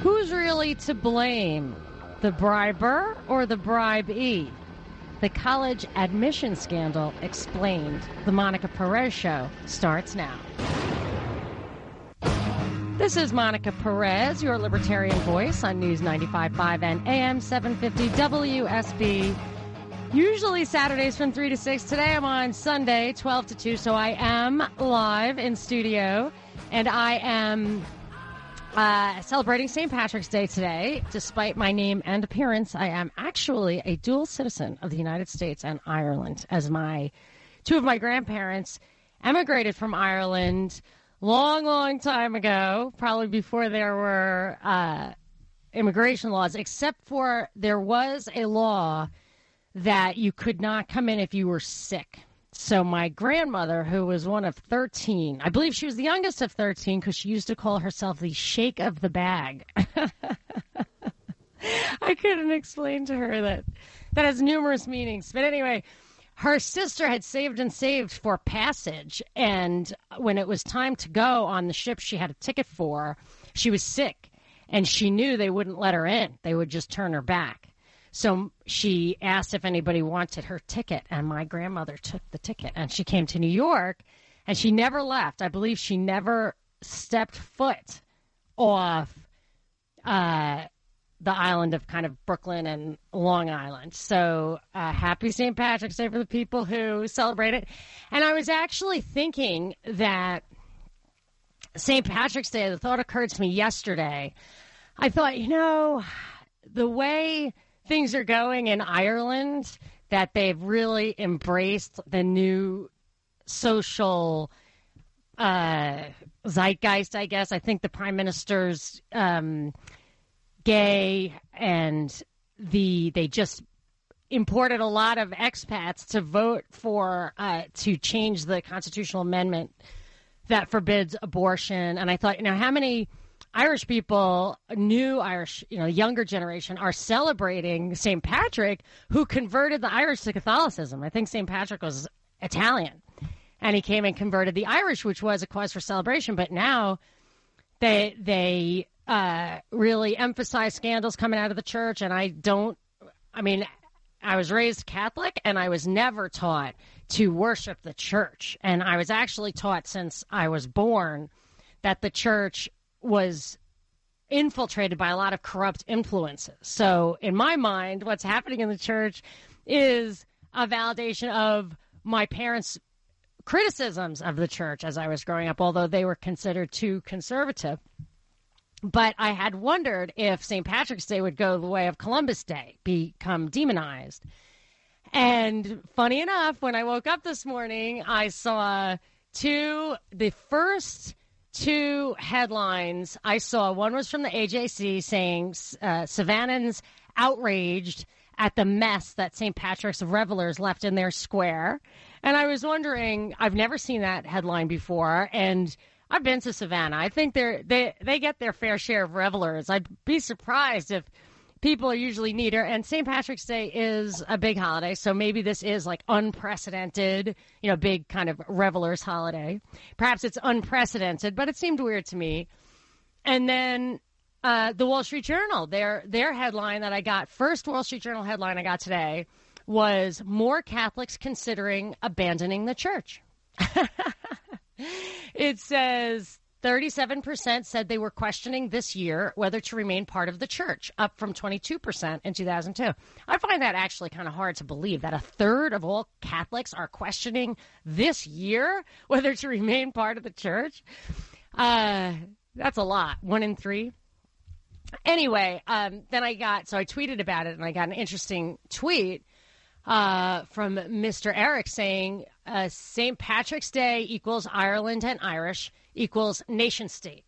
Who's really to blame? The briber or the bribee? The college admission scandal explained. The Monica Perez Show starts now. This is Monica Perez, your libertarian voice on News 95.5 and AM 750 WSB. Usually Saturdays from 3 to 6. Today I'm on Sunday, 12 to 2, so I am live in studio and I am uh, celebrating St. Patrick's Day today. Despite my name and appearance, I am actually a dual citizen of the United States and Ireland, as my two of my grandparents emigrated from Ireland long, long time ago, probably before there were uh, immigration laws, except for there was a law that you could not come in if you were sick. So my grandmother, who was one of 13, I believe she was the youngest of 13 because she used to call herself the shake of the bag. I couldn't explain to her that that has numerous meanings. But anyway, her sister had saved and saved for passage. And when it was time to go on the ship she had a ticket for, she was sick and she knew they wouldn't let her in. They would just turn her back. So she asked if anybody wanted her ticket, and my grandmother took the ticket. And she came to New York, and she never left. I believe she never stepped foot off uh, the island of kind of Brooklyn and Long Island. So uh, happy St. Patrick's Day for the people who celebrate it. And I was actually thinking that St. Patrick's Day, the thought occurred to me yesterday. I thought, you know, the way things are going in Ireland that they've really embraced the new social uh, zeitgeist, I guess. I think the prime minister's um, gay and the they just imported a lot of expats to vote for uh, to change the constitutional amendment that forbids abortion. And I thought, you know, how many Irish people, new Irish, you know, younger generation, are celebrating St. Patrick, who converted the Irish to Catholicism. I think St. Patrick was Italian, and he came and converted the Irish, which was a cause for celebration. But now they they uh, really emphasize scandals coming out of the church, and I don't. I mean, I was raised Catholic, and I was never taught to worship the church, and I was actually taught since I was born that the church was infiltrated by a lot of corrupt influences. So, in my mind, what's happening in the church is a validation of my parents' criticisms of the church as I was growing up, although they were considered too conservative. But I had wondered if St. Patrick's Day would go the way of Columbus Day, become demonized. And funny enough, when I woke up this morning, I saw two, the first two headlines I saw. One was from the AJC saying uh, outraged at the mess that St. Patrick's revelers left in their square. And I was wondering, I've never seen that headline before. And I've been to Savannah. I think they're, they, they get their fair share of revelers. I'd be surprised if people are usually neater. And St. Patrick's Day is a big holiday, so maybe this is like unprecedented, you know, big kind of revelers holiday. Perhaps it's unprecedented, but it seemed weird to me. And then uh, the Wall Street Journal, their their headline that I got first Wall Street Journal headline I got today was more Catholics considering abandoning the church. it says 37% said they were questioning this year whether to remain part of the church, up from 22% in 2002. I find that actually kind of hard to believe that a third of all Catholics are questioning this year whether to remain part of the church. Uh, that's a lot. One in three. Anyway, um, then I got, so I tweeted about it and I got an interesting tweet uh, from Mr. Eric saying uh, St. Patrick's Day equals Ireland and Irish equals nation state.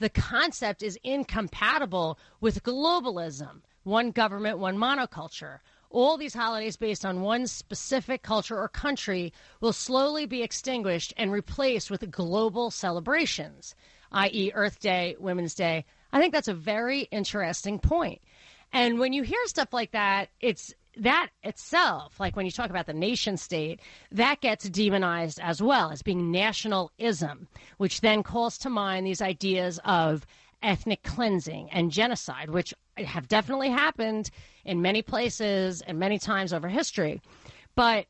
The concept is incompatible with globalism, one government, one monoculture. All these holidays based on one specific culture or country will slowly be extinguished and replaced with global celebrations, i.e., Earth Day, Women's Day. I think that's a very interesting point. And when you hear stuff like that, it's that itself, like when you talk about the nation state, that gets demonized as well as being nationalism, which then calls to mind these ideas of ethnic cleansing and genocide, which have definitely happened in many places and many times over history. But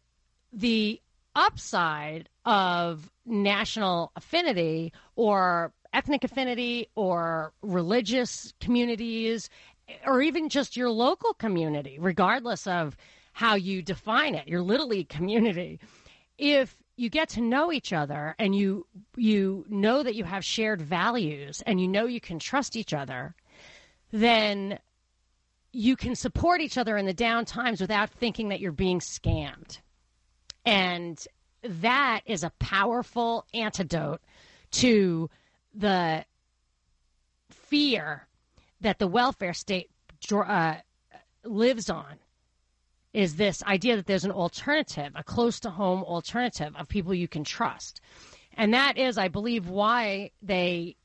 the upside of national affinity or ethnic affinity or religious communities or even just your local community, regardless of how you define it, your little league community, if you get to know each other and you you know that you have shared values and you know you can trust each other, then you can support each other in the down times without thinking that you're being scammed. And that is a powerful antidote to the fear that the welfare state uh, lives on is this idea that there's an alternative, a close to home alternative of people you can trust. And that is, I believe, why they,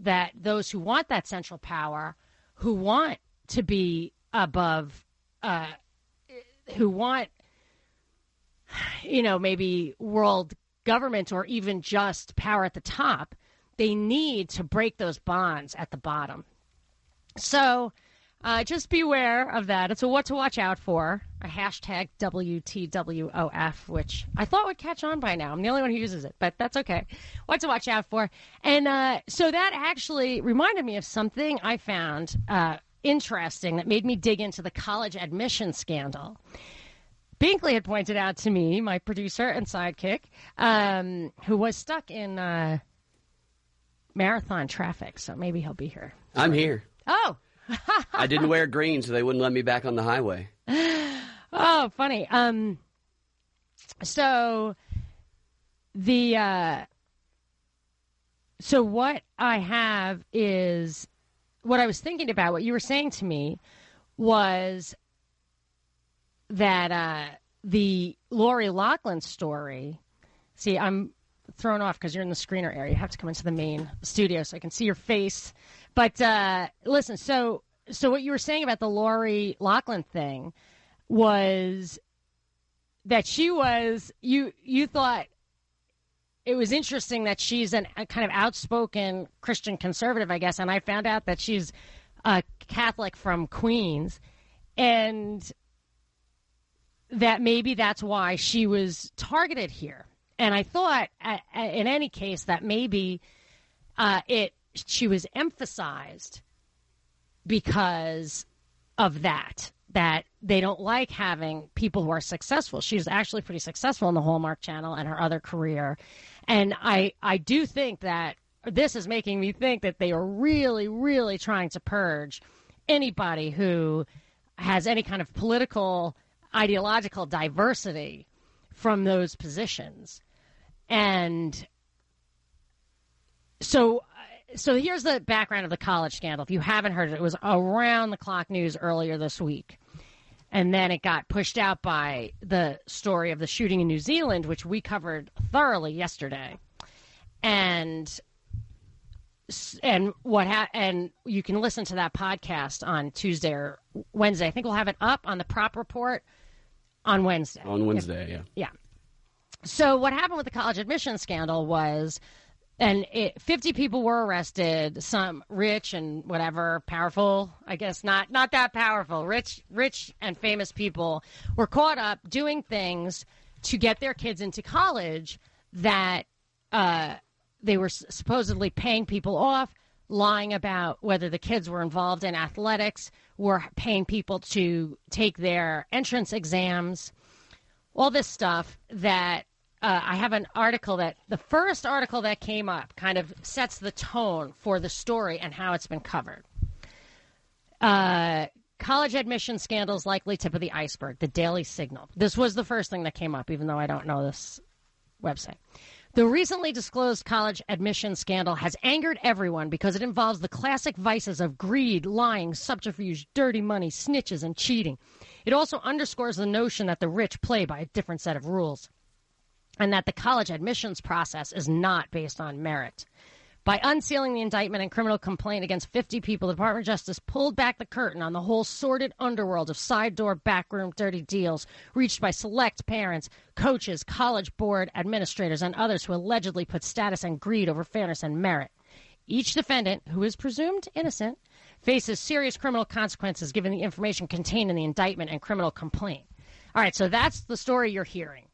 that those who want that central power, who want to be above, uh, who want, you know, maybe world government or even just power at the top, they need to break those bonds at the bottom. So uh, just beware of that. It's a what to watch out for, a hashtag WTWOF, which I thought would catch on by now. I'm the only one who uses it, but that's okay. What to watch out for. And uh, so that actually reminded me of something I found uh, interesting that made me dig into the college admission scandal. Binkley had pointed out to me, my producer and sidekick, um, who was stuck in uh, marathon traffic, so maybe he'll be here. I'm here. Oh. I didn't wear green, so they wouldn't let me back on the highway. Oh, funny. Um, so the uh, so what I have is what I was thinking about. What you were saying to me was that uh, the Lori Loughlin story. See, I'm thrown off because you're in the screener area. You have to come into the main studio so I can see your face. But uh, listen, so so what you were saying about the Lori Loughlin thing was that she was you you thought it was interesting that she's an, a kind of outspoken Christian conservative, I guess, and I found out that she's a Catholic from Queens, and that maybe that's why she was targeted here. And I thought, in any case, that maybe uh, it she was emphasized because of that that they don't like having people who are successful. She actually pretty successful in the Hallmark Channel and her other career. And I I do think that this is making me think that they are really really trying to purge anybody who has any kind of political ideological diversity from those positions. And so so here's the background of the college scandal. If you haven't heard it, it was around the clock news earlier this week. And then it got pushed out by the story of the shooting in New Zealand, which we covered thoroughly yesterday. And and what ha- and you can listen to that podcast on Tuesday or Wednesday. I think we'll have it up on the prop report on Wednesday. On Wednesday, if, yeah. Yeah. So what happened with the college admission scandal was and it, 50 people were arrested some rich and whatever powerful i guess not not that powerful. Rich rich and famous people were caught up doing things to get their kids into college that uh, they were supposedly paying people off lying about whether the kids were involved in athletics were paying people to take their entrance exams all this stuff that uh, I have an article that the first article that came up kind of sets the tone for the story and how it's been covered. Uh, college admission scandals likely tip of the iceberg. The Daily Signal. This was the first thing that came up, even though I don't know this website. The recently disclosed college admission scandal has angered everyone because it involves the classic vices of greed, lying, subterfuge, dirty money, snitches, and cheating. It also underscores the notion that the rich play by a different set of rules and that the college admissions process is not based on merit. By unsealing the indictment and criminal complaint against 50 people, the Department of Justice pulled back the curtain on the whole sordid underworld of side door, backroom, dirty deals reached by select parents, coaches, college board administrators, and others who allegedly put status and greed over fairness and merit. Each defendant, who is presumed innocent, faces serious criminal consequences given the information contained in the indictment and criminal complaint. All right, so that's the story you're hearing.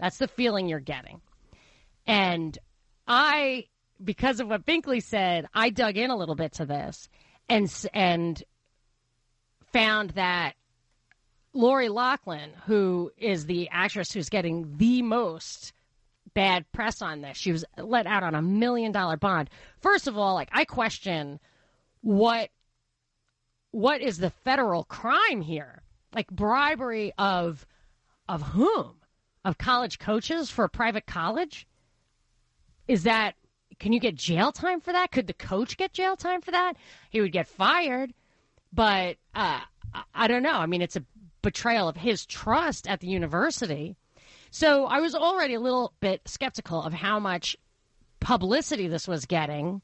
That's the feeling you're getting. And I, because of what Binkley said, I dug in a little bit to this and and found that Lori Loughlin, who is the actress who's getting the most bad press on this, she was let out on a million dollar bond. First of all, like I question what what is the federal crime here? Like bribery of of whom? Of college coaches for a private college? Is that can you get jail time for that? Could the coach get jail time for that? He would get fired, but uh, I don't know. I mean, it's a betrayal of his trust at the university. So I was already a little bit skeptical of how much publicity this was getting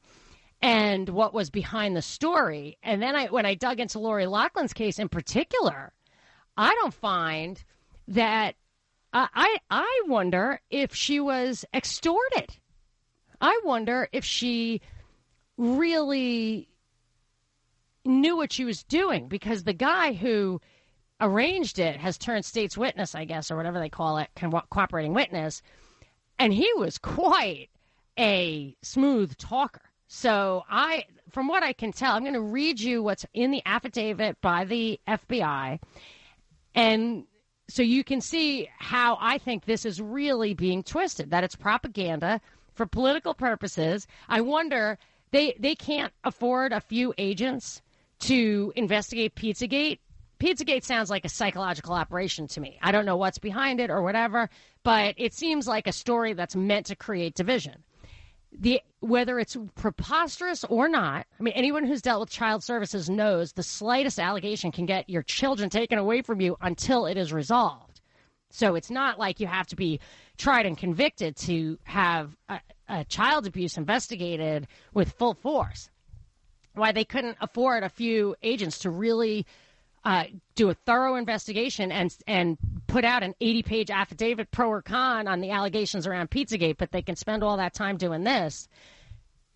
and what was behind the story. And then I, when I dug into Lori Loughlin's case in particular, I don't find that uh, I I wonder if she was extorted. I wonder if she really knew what she was doing because the guy who arranged it has turned state's witness, I guess, or whatever they call it, co- cooperating witness, and he was quite a smooth talker. So I, from what I can tell, I'm going to read you what's in the affidavit by the FBI, and so you can see how I think this is really being twisted. That it's propaganda for political purposes. I wonder they they can't afford a few agents to investigate Pizzagate. Pizzagate sounds like a psychological operation to me. I don't know what's behind it or whatever, but it seems like a story that's meant to create division. The whether it's preposterous or not, I mean anyone who's dealt with child services knows the slightest allegation can get your children taken away from you until it is resolved. So it's not like you have to be tried and convicted to have a, a child abuse investigated with full force why they couldn't afford a few agents to really uh, do a thorough investigation and and put out an 80 page affidavit pro or con on the allegations around Pizzagate, but they can spend all that time doing this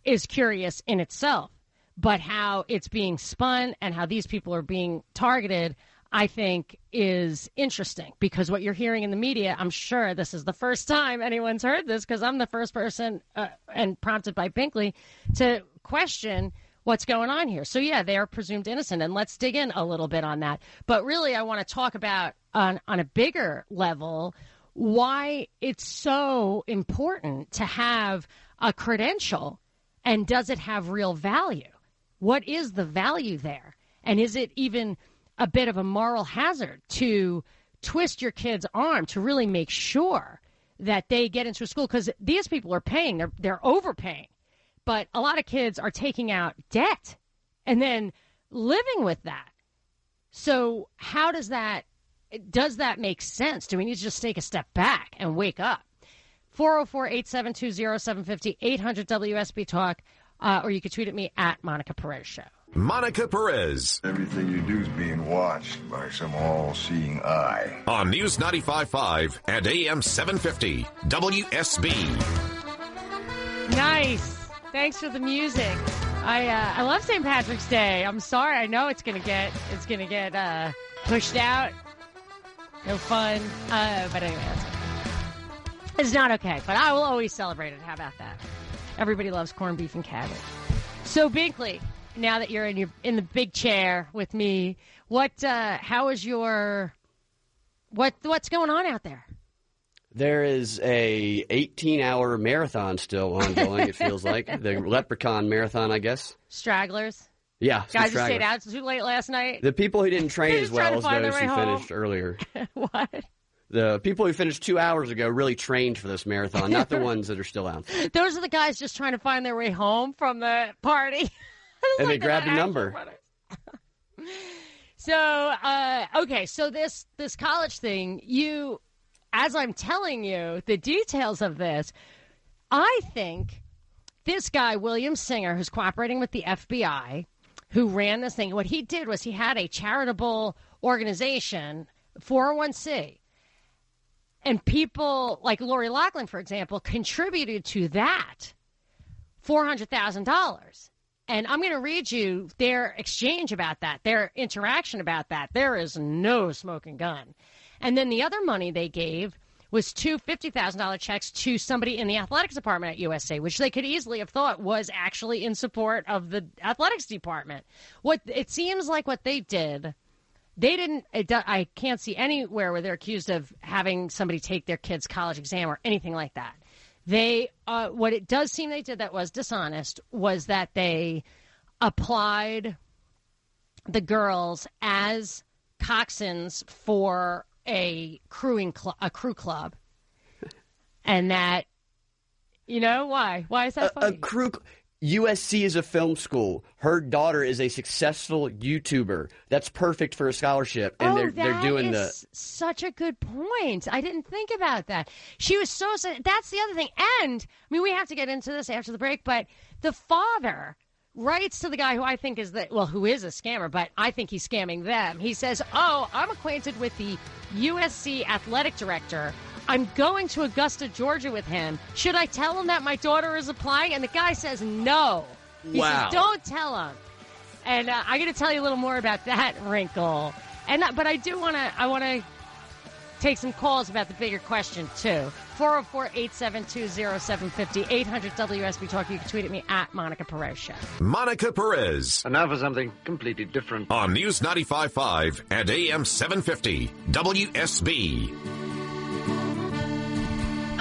is curious in itself. But how it's being spun and how these people are being targeted, I think, is interesting because what you're hearing in the media, I'm sure this is the first time anyone's heard this because I'm the first person uh, and prompted by Binkley to question what's going on here. So yeah, they are presumed innocent, and let's dig in a little bit on that. But really, I want to talk about on on a bigger level why it's so important to have a credential, and does it have real value? What is the value there, and is it even a bit of a moral hazard to twist your kid's arm to really make sure that they get into a school because these people are paying they're they're overpaying but a lot of kids are taking out debt and then living with that. So, how does that does that make sense? Do we need to just take a step back and wake up? 404 872 0750 800 WSB Talk, uh, or you could tweet at me at Monica Perez Show. Monica Perez. Everything you do is being watched by some all seeing eye. On News 95.5 and AM 750, WSB. Nice. Thanks for the music. I uh, I love St. Patrick's Day. I'm sorry. I know it's gonna get it's gonna get uh, pushed out. No fun. Uh, but anyway, it's not okay. But I will always celebrate it. How about that? Everybody loves corned beef and cabbage. So Binkley, now that you're in your in the big chair with me, what uh, how is your what what's going on out there? There is a 18 hour marathon still ongoing. it feels like the Leprechaun Marathon, I guess. Stragglers. Yeah, Guys who stayed out too late last night. The people who didn't train as well as those who home. finished earlier. what? The people who finished two hours ago really trained for this marathon, not the ones that are still out. Those are the guys just trying to find their way home from the party. And they grabbed a number. so, uh, okay, so this this college thing, you, as I'm telling you the details of this, I think this guy William Singer, who's cooperating with the FBI, who ran this thing, what he did was he had a charitable organization, 401c, and people like Lori Loughlin, for example, contributed to that $400,000. And I'm going to read you their exchange about that, their interaction about that. There is no smoking gun. And then the other money they gave was two $50,000 checks to somebody in the athletics department at USC, which they could easily have thought was actually in support of the athletics department. What it seems like what they did, they didn't, it, I can't see anywhere where they're accused of having somebody take their kid's college exam or anything like that. They, uh, what it does seem they did that was dishonest was that they applied the girls as coxswains for a crewing cl- a crew club, and that you know why? Why is that A, funny? a crew. USC is a film school. Her daughter is a successful YouTuber. That's perfect for a scholarship, and oh, they're they're that doing is such a good point. I didn't think about that. She was so. That's the other thing. And I mean, we have to get into this after the break, but the father writes to the guy who I think is the well, who is a scammer, but I think he's scamming them. He says, "Oh, I'm acquainted with the USC athletic director. I'm going to Augusta, Georgia with him. Should I tell him that my daughter is applying?" And the guy says, "No." He Wow. says, "Don't tell him." And uh, I'm going to tell you a little more about that wrinkle. And uh, but I do want to I want to take some calls about the bigger question too. 404-872-0750 800 WSB Talk. You can tweet at me at Monica Perez Show. Monica Perez And now for something completely different. on News 95.5 and AM 750 WSB.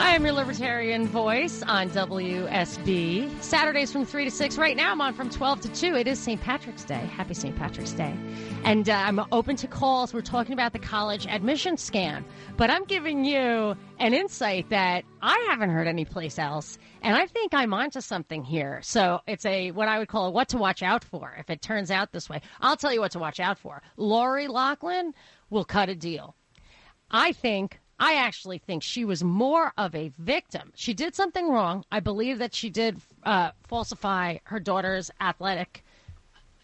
I am your libertarian voice on WSB. Saturdays from 3 to 6. Right now I'm on from 12 to 2. It is St. Patrick's Day. Happy St. Patrick's Day. And uh, I'm open to calls. We're talking about the college admission scam. But I'm giving you an insight that I haven't heard anyplace else. And I think I'm onto something here. So it's a what I would call a what to watch out for if it turns out this way. I'll tell you what to watch out for. Lori Loughlin will cut a deal. I think, I actually think she was more of a victim. She did something wrong. I believe that she did uh, falsify her daughter's athletic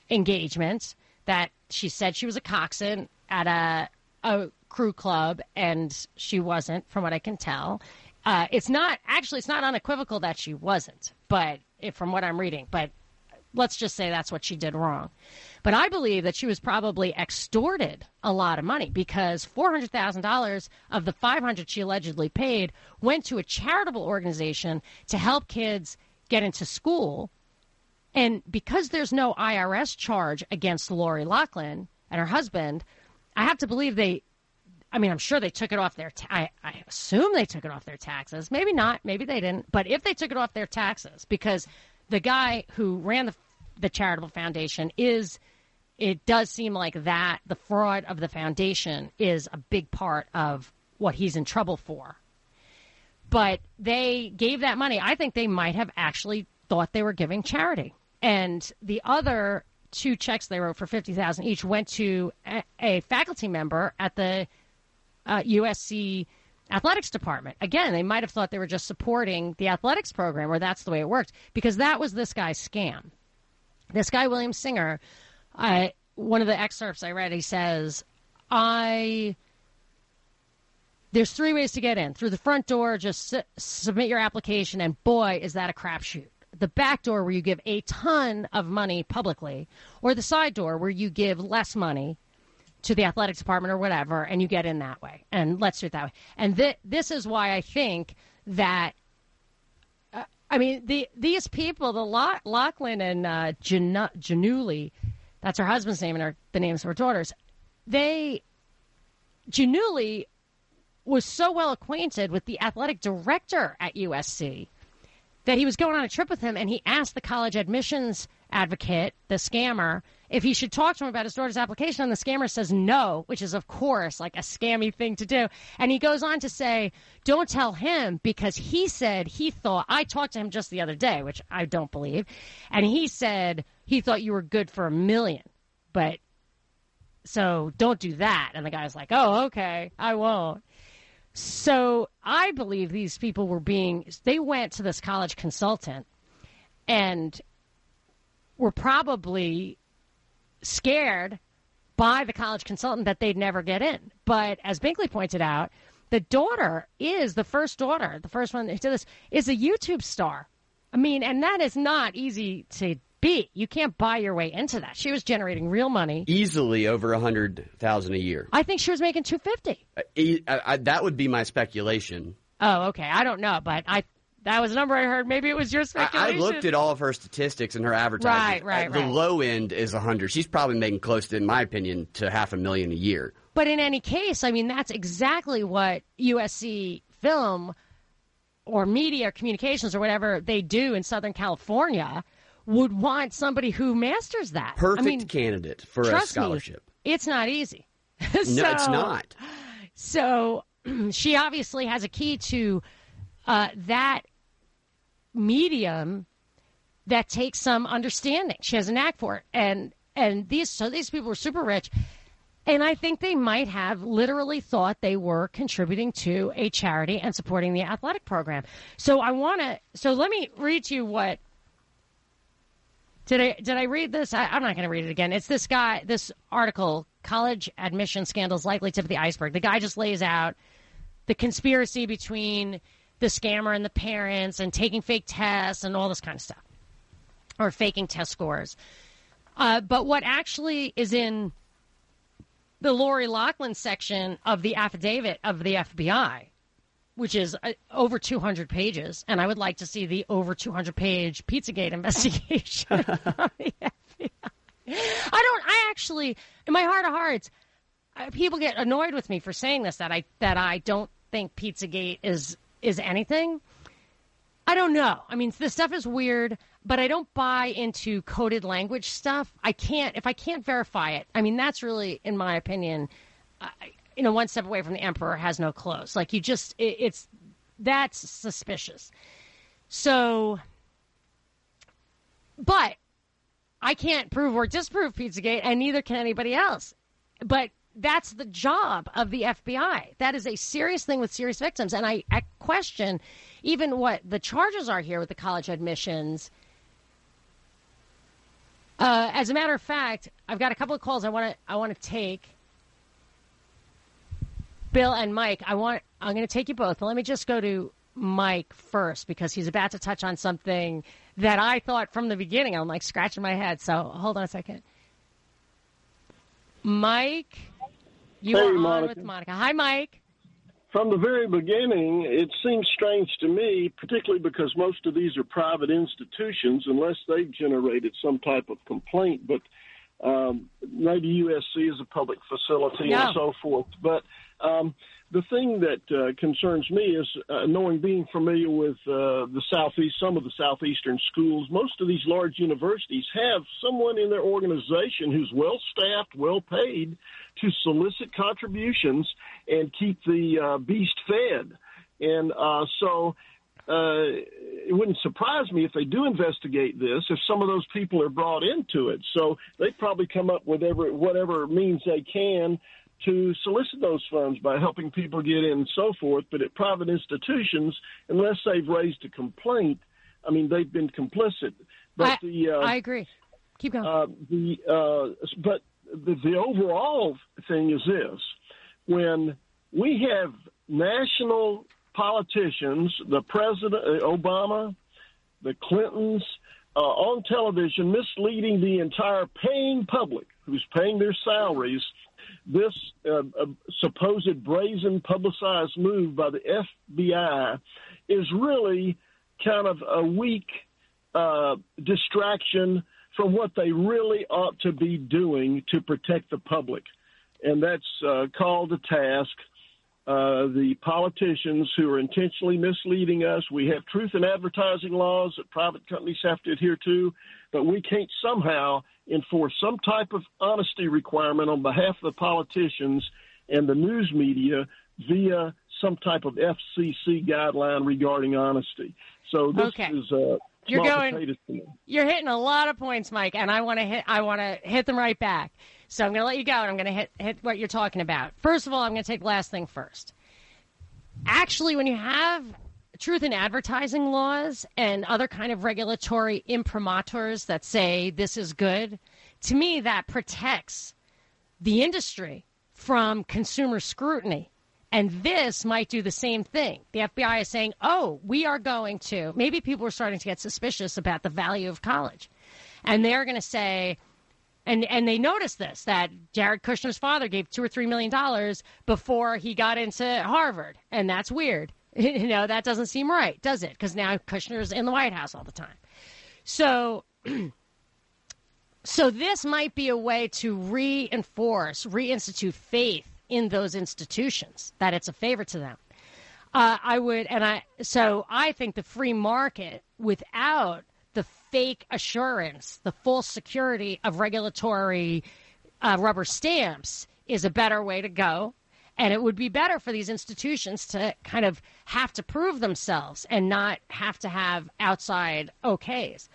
engagement, that she said she was a coxswain at a, a crew club, and she wasn't, from what I can tell. Uh, it's not, actually, it's not unequivocal that she wasn't, but from what I'm reading, but let's just say that's what she did wrong. But I believe that she was probably extorted a lot of money because $400,000 of the 500 she allegedly paid went to a charitable organization to help kids get into school. And because there's no IRS charge against Lori Loughlin and her husband, I have to believe they I mean, I'm sure they took it off their. Ta- I, I assume they took it off their taxes. Maybe not. Maybe they didn't. But if they took it off their taxes, because the guy who ran the the charitable foundation is, it does seem like that the fraud of the foundation is a big part of what he's in trouble for. But they gave that money. I think they might have actually thought they were giving charity, and the other two checks they wrote for fifty thousand each went to a, a faculty member at the uh, USC athletics department. Again, they might have thought they were just supporting the athletics program, or that's the way it worked, because that was this guy's scam. This guy, William Singer, uh, one of the excerpts I read, he says, I. There's three ways to get in. Through the front door, just su- submit your application, and boy, is that a crapshoot. The back door, where you give a ton of money publicly, or the side door, where you give less money to the athletics department or whatever, and you get in that way. And let's do it that way. And th- this is why I think that. I mean, the these people, the Loughlin and uh, Jan- Giannulli, that's her husband's name and her, the names of her daughters. They, Giannulli, was so well acquainted with the athletic director at USC that he was going on a trip with him and he asked the college admissions advocate, the scammer, if he should talk to him about his daughter's application. And the scammer says no, which is, of course, like a scammy thing to do. And he goes on to say, don't tell him because he said he thought, I talked to him just the other day, which I don't believe. And he said he thought you were good for a million. But so don't do that. And the guy's like, oh, okay, I won't. So I believe these people were being, they went to this college consultant and were probably scared by the college consultant that they'd never get in. But as Binkley pointed out, the daughter is the first daughter, the first one did this, is a YouTube star. I mean, and that is not easy to You can't buy your way into that. She was generating real money. Easily over a hundred thousand a year. I think she was making two fifty. Uh, that would be my speculation. Oh, okay. I don't know, but I that was a number I heard. Maybe it was your I, I looked at all of her statistics and her advertising. Right, right, Uh, The right. low end is a hundred. She's probably making close to, in my opinion, to half a million a year. But in any case, I mean, that's exactly what USC Film or Media Communications or whatever they do in Southern California would want somebody who masters that. Perfect I mean, candidate for a scholarship. Me, it's not easy. No, it's not. So she obviously has a key to uh, that medium that takes some understanding. She has a knack for it, and and these so these people are super rich, and I think they might have literally thought they were contributing to a charity and supporting the athletic program. So I want to. So let me read to you what. Did I did I read this? I, I'm not going to read it again. It's this guy, this article, college admission scandals likely tip of the iceberg. The guy just lays out the conspiracy between the scammer and the parents and taking fake tests and all this kind of stuff or faking test scores. Uh, but what actually is in the Lori Loughlin section of the affidavit of the FBI, which is uh, over 200 pages, and I would like to see the over 200 page Pizzagate investigation. I don't. I actually, in my heart of hearts, uh, people get annoyed with me for saying this that I that I don't think Pizzagate is is anything. I don't know. I mean, this stuff is weird, but I don't buy into coded language stuff. I can't if I can't verify it. I mean, that's really, in my opinion, I, you know, one step away from the emperor has no clothes. Like you just, it, it's that's suspicious. So, but I can't prove or disprove Pizzagate, and neither can anybody else. But that's the job of the FBI. That is a serious thing with serious victims. And I, I question even what the charges are here with the college admissions. Uh, as a matter of fact, I've got a couple of calls I want to I want to take. Bill and Mike, I want I'm going to take you both, but let me just go to Mike first because he's about to touch on something that I thought from the beginning. I'm like scratching my head. So hold on a second. Mike, you Hey, are on Monica. with Monica. Hi, Mike. From the very beginning, it seems strange to me, particularly because most of these are private institutions, unless they've generated some type of complaint. But um, maybe USC is a public facility No. and so forth. But um, the thing that uh, concerns me is uh, knowing, being familiar with uh, the southeast, some of the southeastern schools. Most of these large universities have someone in their organization who's well staffed, well paid to solicit contributions and keep the uh, beast fed. And uh, so uh, it wouldn't surprise me if they do investigate this, if some of those people are brought into it. So they probably come up with whatever, whatever means they can to solicit those funds by helping people get in and so forth. But at private institutions, unless they've raised a complaint, I mean, they've been complicit. But I, the uh, I agree. Keep going. uh, the uh, but the, the overall thing is this: when we have national politicians, the president uh, Obama, the Clintons, uh, on television misleading the entire paying public who's paying their salaries. This uh, supposed brazen publicized move by the FBI is really kind of a weak uh, distraction from what they really ought to be doing to protect the public. And that's uh, called to task uh, the politicians who are intentionally misleading us. We have truth in advertising laws that private companies have to adhere to, but we can't somehow enforce some type of honesty requirement on behalf of the politicians and the news media via some type of FCC guideline regarding honesty. So this Okay. is uh, You're going- potatoes to me. You're hitting a lot of points, Mike, and I want to hit. I want to hit them right back. So I'm going to let you go, and I'm going to hit hit what you're talking about. First of all, I'm going to take the last thing first. Actually, when you have truth in advertising laws and other kind of regulatory imprimaturs that say this is good, to me that protects the industry from consumer scrutiny And this might do the same thing. The FBI is saying, oh, we are going to, maybe people are starting to get suspicious about the value of college. And they're going to say, and and they noticed this that Jared Kushner's father gave two or three million dollars before he got into Harvard, and that's weird. you know that doesn't seem right, does it? Because now Kushner's in the White House all the time. So, so this might be a way to reinforce, reinstitute faith in those institutions that it's a favor to them. Uh, I would, and I so I think the free market without the fake assurance, the false security of regulatory uh, rubber stamps is a better way to go. And it would be better for these institutions to kind of have to prove themselves and not have to have outside okays.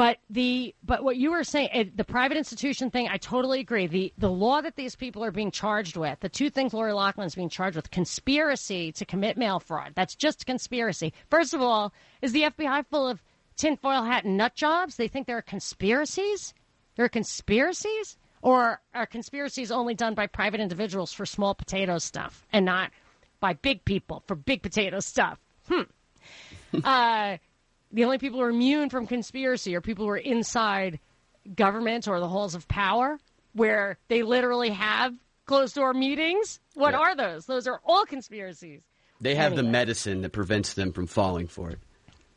But the but what you were saying, eh, the private institution thing, I totally agree. The the law that these people are being charged with, the two things Lori Loughlin is being charged with, conspiracy to commit mail fraud. That's just conspiracy. First of all, is the FBI full of tinfoil hat nut jobs? They think there are conspiracies. There are conspiracies, or are conspiracies only done by private individuals for small potato stuff and not by big people for big potato stuff? Hmm. uh, the only people who are immune from conspiracy are people who are inside government or the halls of power, where they literally have closed door meetings. What are those? Those are all conspiracies. They have the medicine that prevents them from falling for it.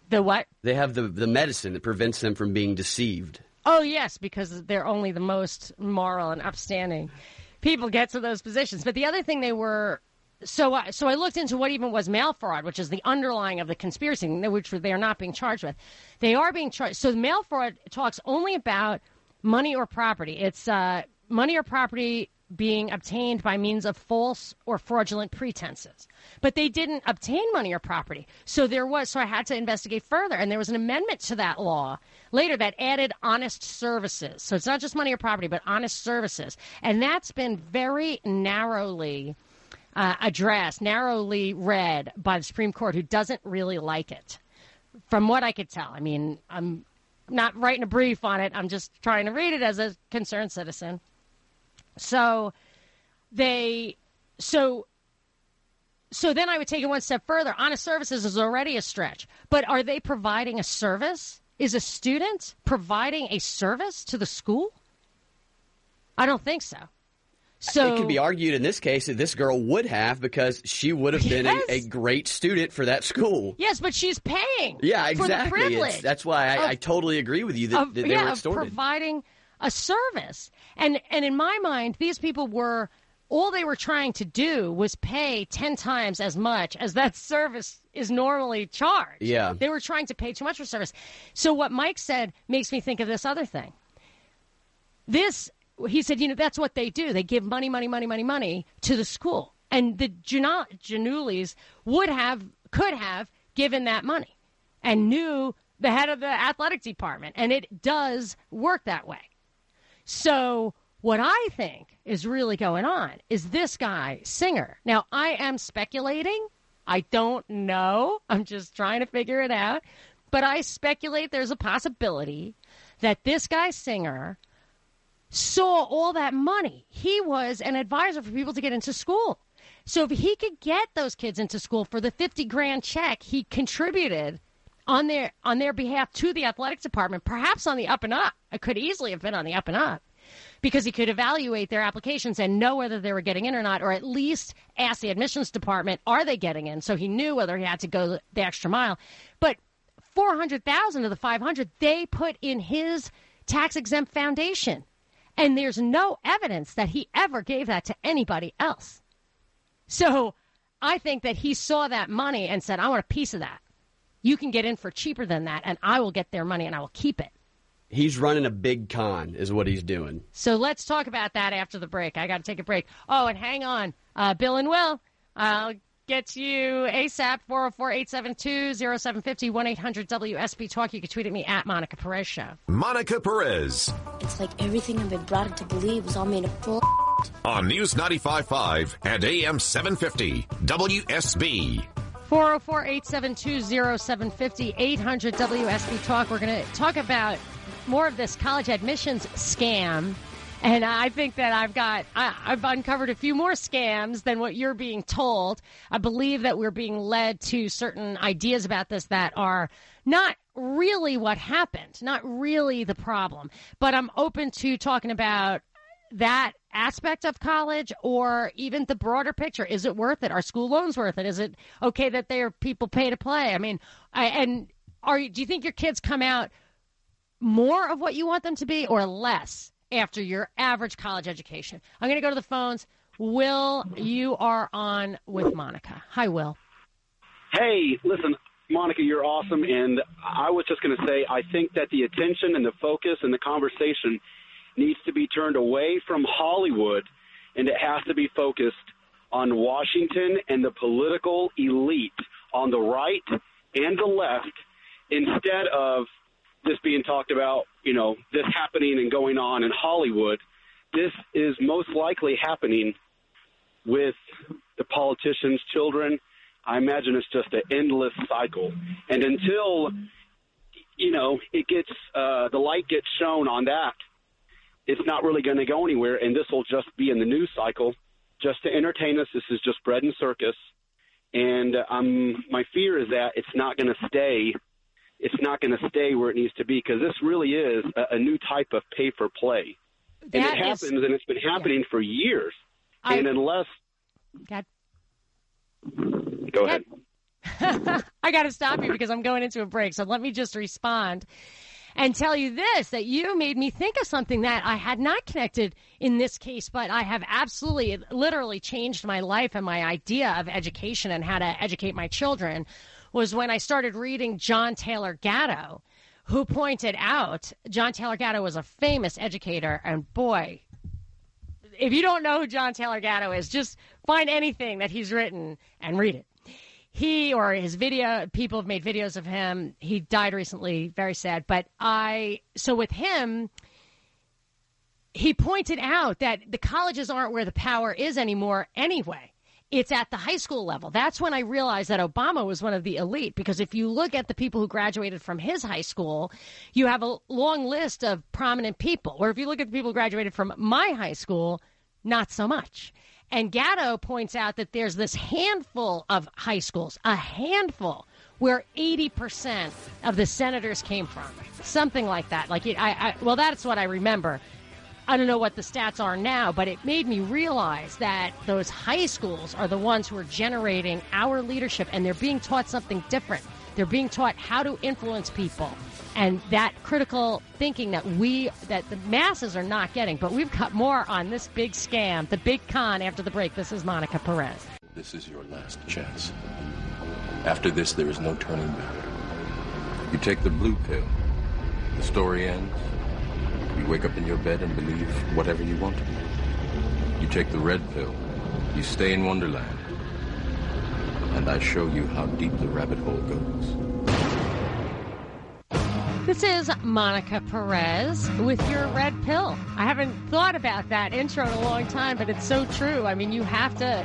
The what? They have the, the medicine that prevents them from being deceived. Oh, yes, because they're only the most moral and upstanding people get to those positions. But the other thing they were. So, I so I looked into what even was mail fraud, which is the underlying of the conspiracy, which they are not being charged with. They are being charged. So, mail fraud talks only about money or property. It's uh, money or property being obtained by means of false or fraudulent pretenses. But they didn't obtain money or property. So there was so I had to investigate further and there was an amendment to that law later that added honest services. So it's not just money or property but honest services. And that's been very narrowly uh, addressed, narrowly read by the Supreme Court who doesn't really like it. From what I could tell. I mean, I'm not writing a brief on it. I'm just trying to read it as a concerned citizen. So they so so then I would take it one step further. Honest services is already a stretch, but are they providing a service? Is a student providing a service to the school? I don't think so. So it could be argued in this case that this girl would have because she would have been Yes. a, a great student for that school. yes, but she's paying. Yeah, For the exactly. It's- that's why I, of- I totally agree with you that, of, that they yeah, were of extorted. providing a service. And and in my mind, these people were all they were trying to do was pay ten times as much as that service is normally charged. Yeah. They were trying to pay too much for service. So what Mike said makes me think of this other thing. This he said, you know, that's what they do. They give money, money, money, money, money to the school. And the Janu- Giannullis would have, could have given that money and knew the head of the athletic department. And it does work that way. So what I think is really going on is this guy, Singer. Now, I am speculating. I don't know. I'm just trying to figure it out. But I speculate there's a possibility that this guy, Singer, saw all that money. He was an advisor for people to get into school. So if he could get those kids into school for the 50 grand check he contributed on their on their behalf to the athletic department, perhaps on the up and up. It could easily have been on the up and up because he could evaluate their applications and know whether they were getting in or not, or at least ask the admissions department, are they getting in? So he knew whether he had to go the extra mile. But 400,000 of the 500 they put in his tax exempt foundation. And there's no evidence that he ever gave that to anybody else. So I think that he saw that money and said, I want a piece of that. You can get in for cheaper than that, and I will get their money and I will keep it. He's running a big con, is what he's doing. So let's talk about that after the break. I got to take a break. Oh, and hang on. Uh, Bill and Will, I'll get you ASAP 404 872 0750 1 800 WSB Talk. You can tweet at me at Monica Perez Show. Monica Perez It's like everything I've been brought up to believe was all made of bull. on News 95.5 and AM 750 WSB. 404 872 0750 800 WSB Talk. We're going to talk about more of this college admissions scam And I think that I've got, I, I've uncovered a few more scams than what you're being told. I believe that we're being led to certain ideas about this that are not really what happened, not really the problem. But I'm open to talking about that aspect of college or even the broader picture. Is it worth it? Are school loans worth it? Is it okay that there are people pay to play? I mean, I, and are do you think your kids come out more of what you want them to be or less after your average college education? I'm going to go to the phones. Will, you are on with Monica. Hi, Will. Hey, listen, Monica, you're awesome. And I was just going to say, I think that the attention and the focus and the conversation needs to be turned away from Hollywood and it has to be focused on Washington and the political elite on the right and the left instead of this being talked about, you know, this happening and going on in Hollywood. This is most likely happening with the politicians' children. I imagine it's just an endless cycle. And until, you know, it gets, uh, the light gets shown on that, it's not really going to go anywhere. And this will just be in the news cycle just to entertain us. This is just bread and circus. And um, my fear is that it's not going to stay it's not going to stay where it needs to be because this really is a, a, new type of pay for play. That and it is, happens, and it's been happening yeah. for years. I, and unless. God. Go ahead. I got to stop you because I'm going into a break. So let me just respond and tell you this that you made me think of something that I had not connected in this case, but I have absolutely, literally changed my life and my idea of education and how to educate my children was when I started reading John Taylor Gatto, who pointed out John Taylor Gatto was a famous educator, and boy, if you don't know who John Taylor Gatto is, just find anything that he's written and read it. He or his video, people have made videos of him. He died recently, very sad. But I, so with him, he pointed out that the colleges aren't where the power is anymore anyway it's at the high school level. That's when I realized that Obama was one of the elite because if you look at the people who graduated from his high school, you have a long list of prominent people. Or if you look at the people who graduated from my high school, not so much. And Gatto points out that there's this handful of high schools, a handful, where 80% of the senators came from. Something like that. Like, I, I well, that's what I remember. I don't know what the stats are now, but it made me realize that those high schools are the ones who are generating our leadership and they're being taught something different. They're being taught how to influence people and that critical thinking that we that the masses are not getting. But we've got more on this big scam, the big con after the break. This is Monica Perez. This is your last chance. After this there is no turning back. You take the blue pill. The story ends you wake up in your bed and believe whatever you want. You take the red pill. You stay in Wonderland. And I show you how deep the rabbit hole goes. This is Monica Perez with your red pill. I haven't thought about that intro in a long time, but it's so true. I mean, you have to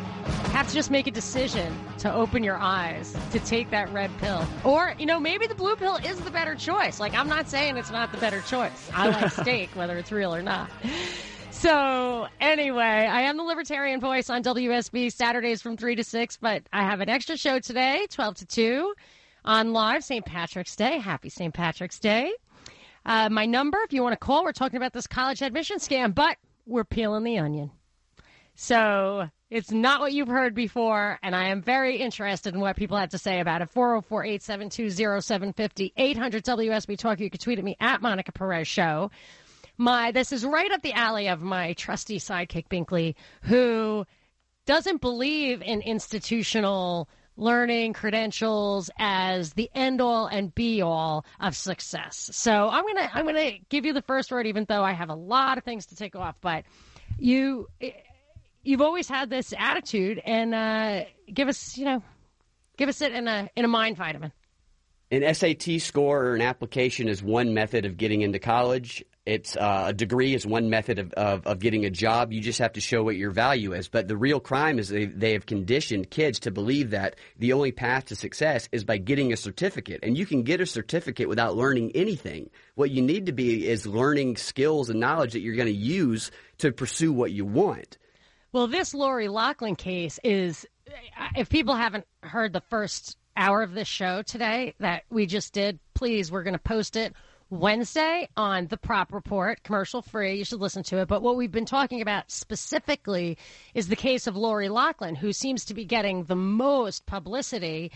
have to just make a decision to open your eyes to take that red pill. Or, you know, maybe the blue pill is the better choice. Like I'm not saying it's not the better choice. I like steak whether it's real or not. So, anyway, I am the Libertarian Voice on WSB Saturdays from 3 to 6, but I have an extra show today, 12 to 2 on live St. Patrick's Day. Happy St. Patrick's Day. Uh, my number, if you want to call, we're talking about this college admission scam, but we're peeling the onion. So it's not what you've heard before, and I am very interested in what people have to say about it. 404 872 0750 800 WSB Talk. You can tweet at me at Monica Perez Show. My This is right up the alley of my trusty sidekick, Binkley, who doesn't believe in institutional learning credentials as the end all and be all of success. So I'm gonna I'm gonna give you the first word, even though I have a lot of things to take off. But you you've always had this attitude, and uh, give us you know give us it in a in a mind vitamin. An SAT score or an application is one method of getting into college. It's uh, a degree is one method of, of, of, getting a job. You just have to show what your value is. But the real crime is they, they have conditioned kids to believe that the only path to success is by getting a certificate. And you can get a certificate without learning anything. What you need to be is learning skills and knowledge that you're going to use to pursue what you want. Well, this Lori Loughlin case is, if people haven't heard the first hour of this show today that we just did, please, we're going to post it Wednesday on the Prop Report, commercial free. You should listen to it. But what we've been talking about specifically is the case of Lori Loughlin, who seems to be getting the most publicity.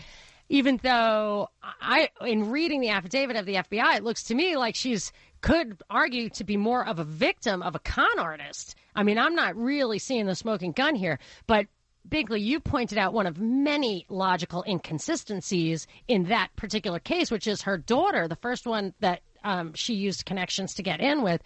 Even though I, in reading the affidavit of the FBI, it looks to me like she's could argue to be more of a victim of a con artist. I mean, I'm not really seeing the smoking gun here, but Binkley, you pointed out one of many logical inconsistencies in that particular case, which is her daughter, the first one that um, she used connections to get in with,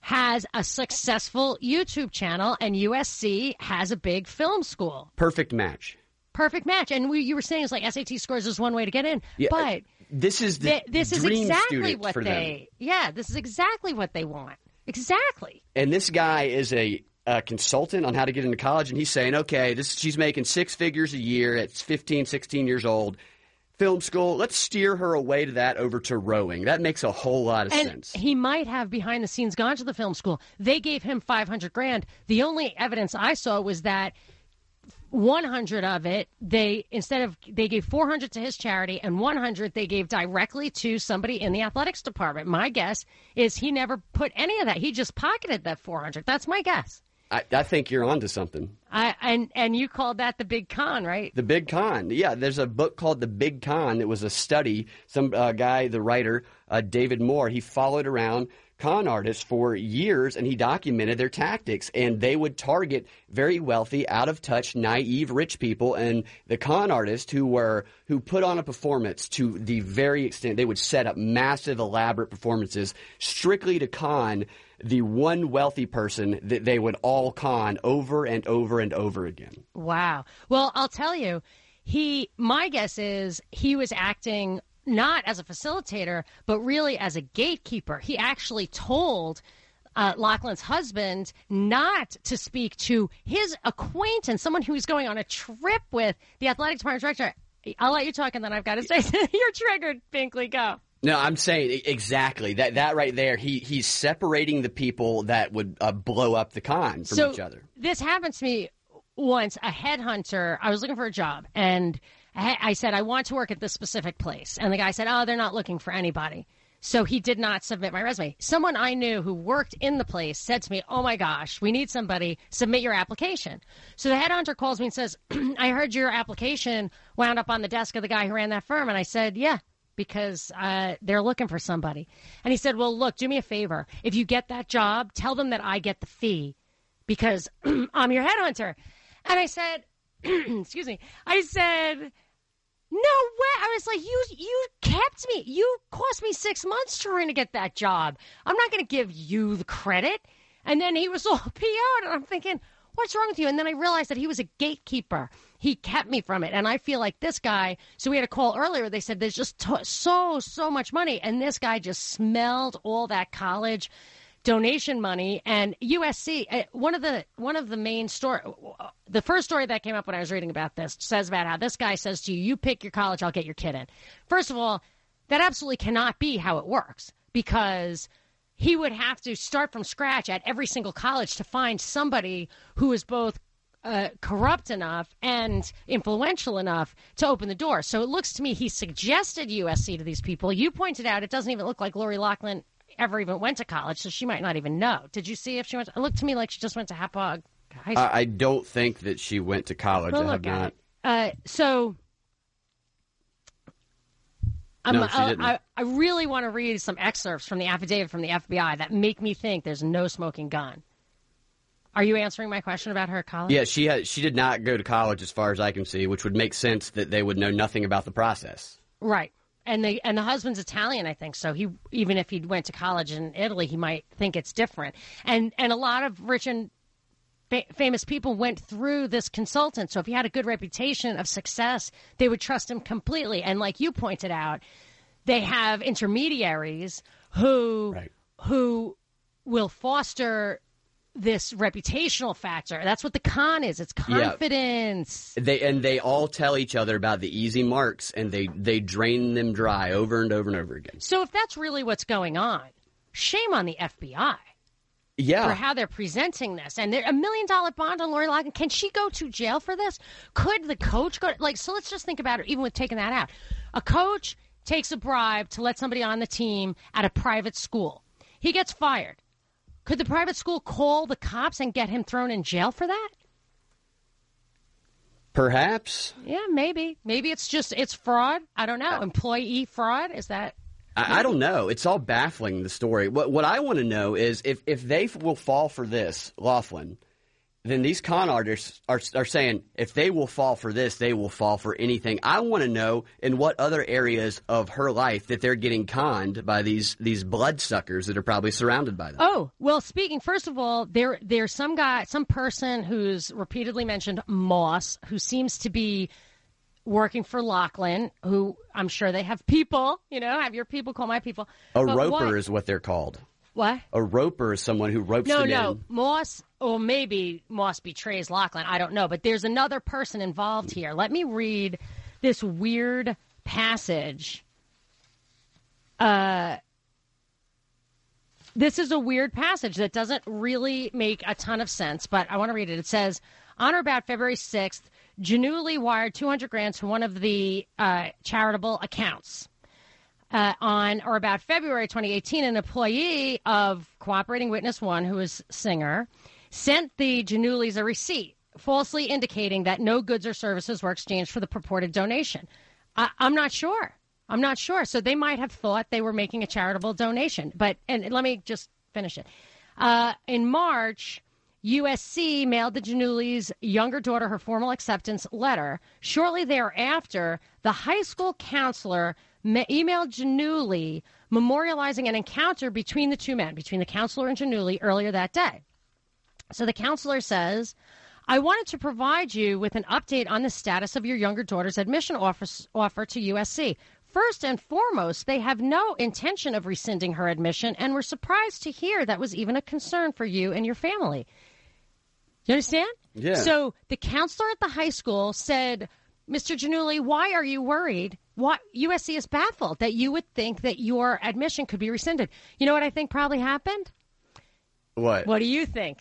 has a successful YouTube channel, and USC has a big film school. Perfect match. Perfect match. And we, you were saying it's like SAT scores is one way to get in, Yeah, but This is the th- this is exactly what they. Yeah, this is exactly what they want. Exactly. and this guy is a, a consultant on how to get into college and he's saying okay this she's making six figures a year at 15 16 years old film school let's steer her away to that over to rowing that makes a whole lot of and sense he might have behind the scenes gone to the film school. They gave him 500 grand. The only evidence I saw was that 100 of it they instead of they gave 400 to his charity and 100 they gave directly to somebody in the athletics department. My guess is he never put any of that. He just pocketed that 400. That's my guess. I, I think you're onto something I and and you called that the big con, right? The Big Con. Yeah, there's a book called The Big Con. It was a study. Some uh, guy, the writer, uh, David Maurer, he followed around con artists for years and he documented their tactics. And they would target very wealthy, out of touch, naive rich people. And the con artists who were who put on a performance to the very extent they would set up massive, elaborate performances strictly to con the one wealthy person that they would all con over and over and over again. Wow. Well, I'll tell you, he. My guess is he was acting not as a facilitator, but really as a gatekeeper. He actually told. Uh, Loughlin's husband not to speak to his acquaintance, someone who was going on a trip with the athletic department director. I'll let you talk, and then I've got to say, you're triggered, Binkley. Go. No, I'm saying exactly that. That right there, he he's separating the people that would uh, blow up the con from so each other. This happened to me once. A headhunter. I was looking for a job, and I I said I want to work at this specific place, and the guy said, "Oh, they're not looking for anybody." So he did not submit my resume. Someone I knew who worked in the place said to me, "Oh my gosh, we need somebody. Submit your application." So the headhunter calls me and says, "I heard your application wound up on the desk of the guy who ran that firm," and I said, "Yeah." Because uh, they're looking for somebody. And he said, Well, look, do me a favor. If you get that job, tell them that I get the fee because I'm your headhunter. And I said, Excuse me. I said, No way. I was like, You you kept me. You cost me six months trying to get that job. I'm not going to give you the credit. And then he was all PO'd. And I'm thinking, What's wrong with you? And then I realized that he was a gatekeeper. He kept me from it. And I feel like this guy, so we had a call earlier. They said there's just to- so, so much money. And this guy just smelled all that college donation money and USC uh, one of the one of the main story the first story that came up when I was reading about this says about how this guy says to you you pick your college I'll get your kid in. First of all, that absolutely cannot be how it works because he would have to start from scratch at every single college to find somebody who is both uh, corrupt enough and influential enough to open the door. So it looks to me he suggested USC to these people. You pointed out it doesn't even look like Lori Loughlin ever even went to college, so she might not even know. Did you see if she went? To, it looked to me like she just went to Hauppauge High School. I, I don't think that she went to college. We'll I have not. Uh, so. I'm, No, she didn't. I, I really want to read some excerpts from the affidavit from the FBI that make me think there's no smoking gun. Are you answering my question about her college? Yeah, she had, she did not go to college, as far as I can see, which would make sense that they would know nothing about the process. Right. And the and the husband's Italian, I think. So he even if he went to college in Italy, he might think it's different. And and a lot of rich and fa- famous people went through this consultant. So if he had a good reputation of success, they would trust him completely. And like you pointed out, they have intermediaries who who will foster this reputational factor. That's what the con is. It's Yeah. confidence. They and they all tell each other about the easy marks, and they they drain them dry over and over and over again. So if that's really what's going on, shame on the FBI. Yeah. for how they're presenting this. And they're a million dollar bond on Lori Loughlin. Can she go to jail for this? Could the coach go? Like, so let's just think about it. Even with taking that out, a coach takes a bribe to let somebody on the team at a private school. He gets fired. Could the private school call the cops and get him thrown in jail for that? Perhaps. Yeah, maybe. Maybe it's just it's fraud. I don't know. Employee fraud is that? I, I don't know. It's all baffling the story. What what I want to know is if if they will fall for this, Loughlin, then these con artists are are saying if they will fall for this, they will fall for anything. I want to know in what other areas of her life that they're getting conned by these these bloodsuckers that are probably surrounded by them. Oh well, speaking first of all, there there's some guy, some person who's repeatedly mentioned Moss, who seems to be working for Loughlin. Who I'm sure they have people. You know, have your people call my people. A But roper what- is what they're called. What? A roper is someone who ropes No, them no. in. Moss, or maybe Moss betrays Loughlin. I don't know. But there's another person involved here. Let me read this weird passage. Uh, this is a weird passage that doesn't really make a ton of sense, but I want to read it. It says, on or about February 6th, Giannulli wired 200 grand to one of the uh, charitable accounts uh, on or about February 2018, an employee of Cooperating Witness One, who is Singer, sent the Giannullis a receipt, falsely indicating that no goods or services were exchanged for the purported donation. I, I'm not sure. I'm not sure. So they might have thought they were making a charitable donation. But and let me just finish it. Uh, in March, USC mailed the Giannullis' younger daughter her formal acceptance letter. Shortly thereafter, the high school counselor ma- emailed Giannulli memorializing an encounter between the two men, between the counselor and Giannulli, earlier that day. So the counselor says, I wanted to provide you with an update on the status of your younger daughter's admission offer, offer to USC. First and foremost, they have no intention of rescinding her admission and were surprised to hear that was even a concern for you and your family. You understand? Yeah. So the counselor at the high school said, Mr. Giannulli, why are you worried? What USC is baffled that you would think that your admission could be rescinded. You know what I think probably happened? What? What do you think?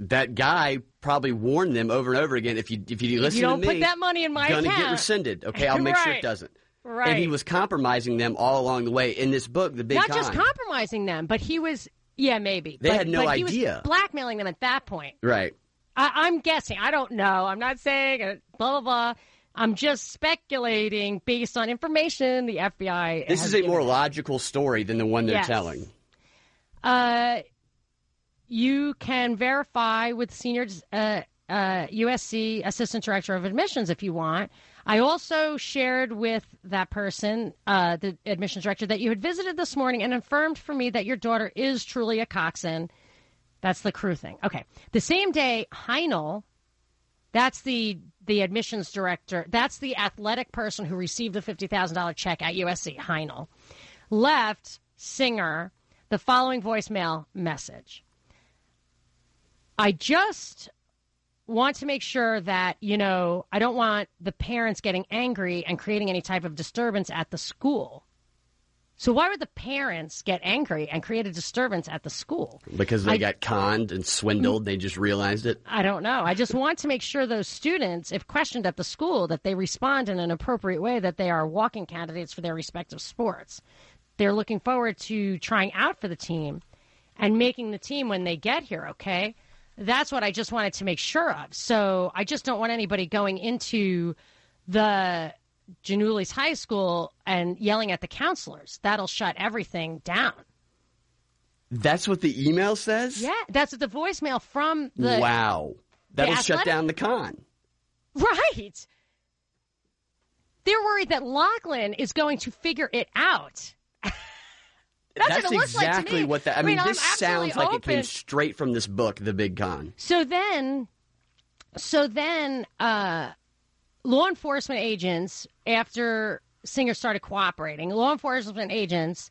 That guy probably warned them over and over again. If you if you listen you don't to me, put that money in my gonna account. get rescinded. Okay, I'll make sure it doesn't. Right. And he was compromising them all along the way. In this book, The Big Not Con. just compromising them, but he was, yeah, maybe. They but, had no but he was idea. blackmailing them at that point. Right. I, I'm guessing. I don't know. I'm not saying uh, blah blah blah. I'm just speculating based on information the FBI. This is a more logical story than the one they're Yes. telling. Uh, you can verify with senior uh, uh, USC Assistant Director of Admissions if you want. I also shared with that person, uh, the admissions director, that you had visited this morning and affirmed for me that your daughter is truly a coxswain. That's the crew thing. Okay. The same day, Heinel, that's the the admissions director, that's the athletic person who received the fifty thousand dollar check at USC. Heinel left Singer the following voicemail message. I just want to make sure that, you know, I don't want the parents getting angry and creating any type of disturbance at the school. So why would the parents get angry and create a disturbance at the school? Because they I- got conned and swindled. They just realized it. I don't know. I just want to make sure those students, if questioned at the school, that they respond in an appropriate way, that they are walking candidates for their respective sports. They're looking forward to trying out for the team and making the team when they get here, okay? That's what I just wanted to make sure of. So I just don't want anybody going into the Giannullis High School and yelling at the counselors. That'll shut everything down. That's what the email says? Yeah, that's what the voicemail from the wow. That'll shut down the con. Right. They're worried that Loughlin is going to figure it out. That's, That's what it looks like to exactly me. what that. I, I mean, mean, this sounds like it came straight from this book, The Big Con. So then, so then, uh, law enforcement agents, after Singer started cooperating, law enforcement agents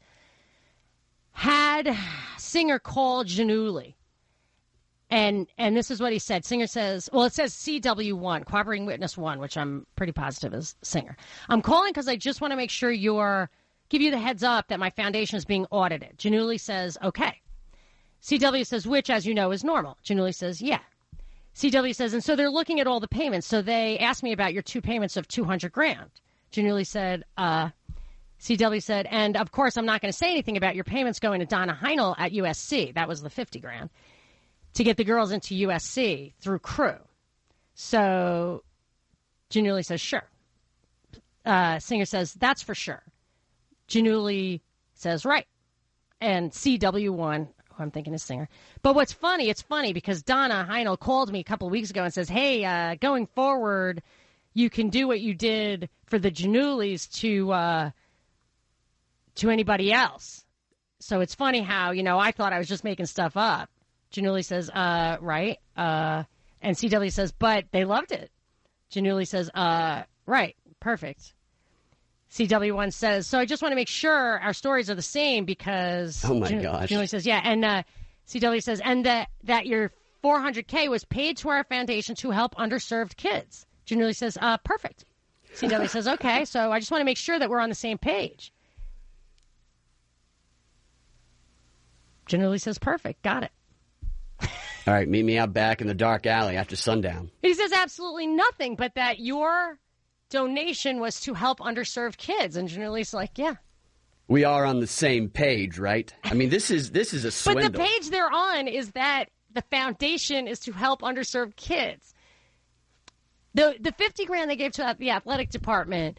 had Singer call Giannulli. And and this is what he said. Singer says, well, it says CW1, cooperating witness one, which I'm pretty positive is Singer. I'm calling because I just want to make sure you're give you the heads up that my foundation is being audited. Giannulli says, okay. CW says, which, as you know, is normal. Giannulli says, yeah. CW says, and so they're looking at all the payments. So they asked me about your two payments of 200 grand. Giannulli said, uh, CW said, and of course, I'm not going to say anything about your payments going to Donna Heinel at USC. That was the 50 grand to get the girls into USC through crew. So Giannulli says, sure. Uh, Singer says, that's for sure. Giannulli says, right. And CW1, who I'm thinking is Singer. But what's funny, it's funny because Donna Heinel called me a couple weeks ago and says, hey, uh, going forward, you can do what you did for the Giannullis to uh, to anybody else. So it's funny how, you know, I thought I was just making stuff up. Giannulli says, uh, right. Uh, and CW says, but they loved it. Giannulli says, uh, right. Perfect. CW1 says, so I just want to make sure our stories are the same because. Oh my Gian- gosh. Giannulli says, yeah. And uh, CW says, and that, that your 400K was paid to our foundation to help underserved kids. Giannulli says, uh, perfect. CW says, okay. So I just want to make sure that we're on the same page. Giannulli says, perfect. Got it. All right, meet me out back in the dark alley after sundown. He says absolutely nothing, but that your donation was to help underserved kids. And Giannulli's like, yeah. We are on the same page, right? I mean, this is this is a swindle. But the page they're on is that the foundation is to help underserved kids. The the fifty grand they gave to the athletic department,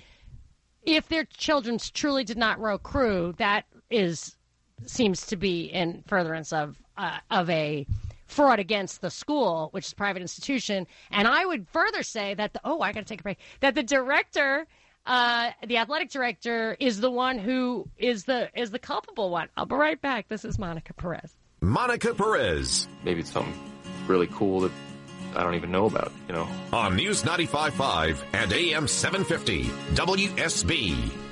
if their children truly did not row crew, that is seems to be in furtherance of uh, of a fraud against the school, which is a private institution. And I would further say that the oh, I got to take a break. That the director, uh, the athletic director, is the one who is the is the culpable one. I'll be right back. This is Monica Perez. Monica Perez Maybe it's something really cool that I don't even know about, you know? on News 95.5 and AM 750 WSB.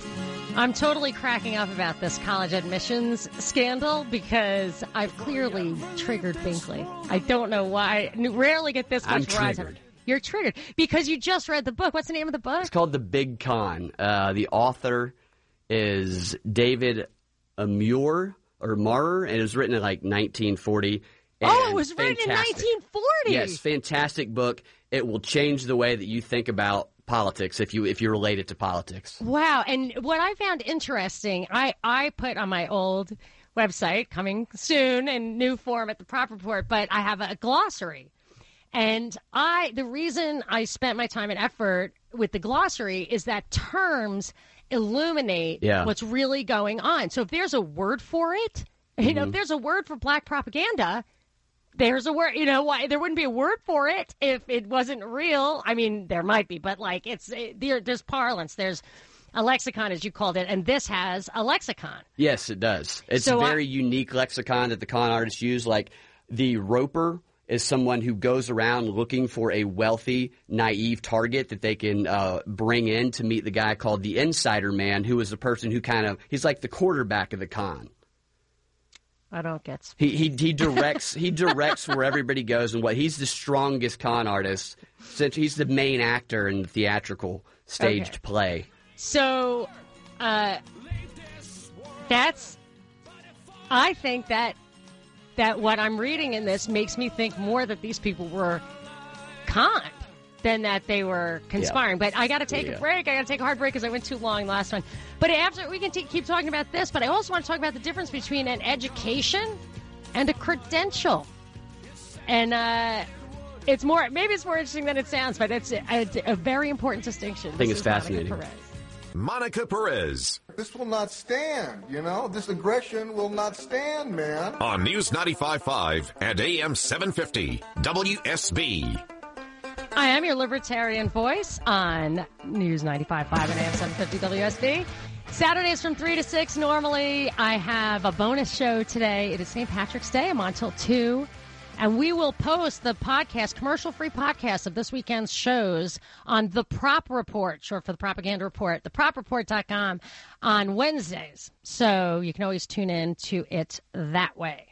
I'm totally cracking up about this college admissions scandal because I've clearly triggered Binkley. I don't know why. I rarely get this much rise. triggered. You're triggered because you just read the book. What's the name of the book? It's called The Big Con. Uh, the author is David Amur or Marrer, and it was written in like 1940. Oh, it was written in fantastic. 1940. Yes, fantastic book. It will change the way that you think about politics if you if you're related to politics. Wow. And what I found interesting, I, I put on my old website, coming soon in new form at the Prop Report, but I have a glossary. And I, the reason I spent my time and effort with the glossary is that terms illuminate Yeah. what's really going on. So if there's a word for it, you know, if mm-hmm. there's a word for black propaganda, there's a word, you know, why there wouldn't be a word for it if it wasn't real. I mean, there might be, but like it's it, there, there's parlance, there's a lexicon as you called it, and this has a lexicon. Yes, it does. It's So a I- very unique lexicon that the con artists use. Like the roper is someone who goes around looking for a wealthy, naive target that they can uh, bring in to meet the guy called the insider man, who is the person who kind of he's like the quarterback of the con. I don't get. He he he directs he directs where everybody goes and what he's the strongest con artist since he's the main actor in the theatrical staged Okay. play. So, uh, that's. I think that that what I'm reading in this makes me think more that these people were conned than that they were conspiring. But I got to take Yeah. a break. I got to take a hard break because I went too long last one. But after we can t- keep talking about this, but I also want to talk about the difference between an education and a credential. And uh, it's more maybe it's more interesting than it sounds, but it's a, a, a very important distinction. I think This it's is Monica fascinating. Perez. Monica Perez This will not stand, you know? This aggression will not stand, man. on News 95.5 and AM 750 WSB. I am your libertarian voice on News 95.5 and AM 750 WSB. Saturdays from 3 to 6. Normally, I have a bonus show today. It is St. Patrick's Day. I'm on till 2. And we will post the podcast, commercial free podcast of this weekend's shows on the Prop Report, short for the Propaganda Report, thepropreport.com on Wednesdays. So you can always tune in to it that way.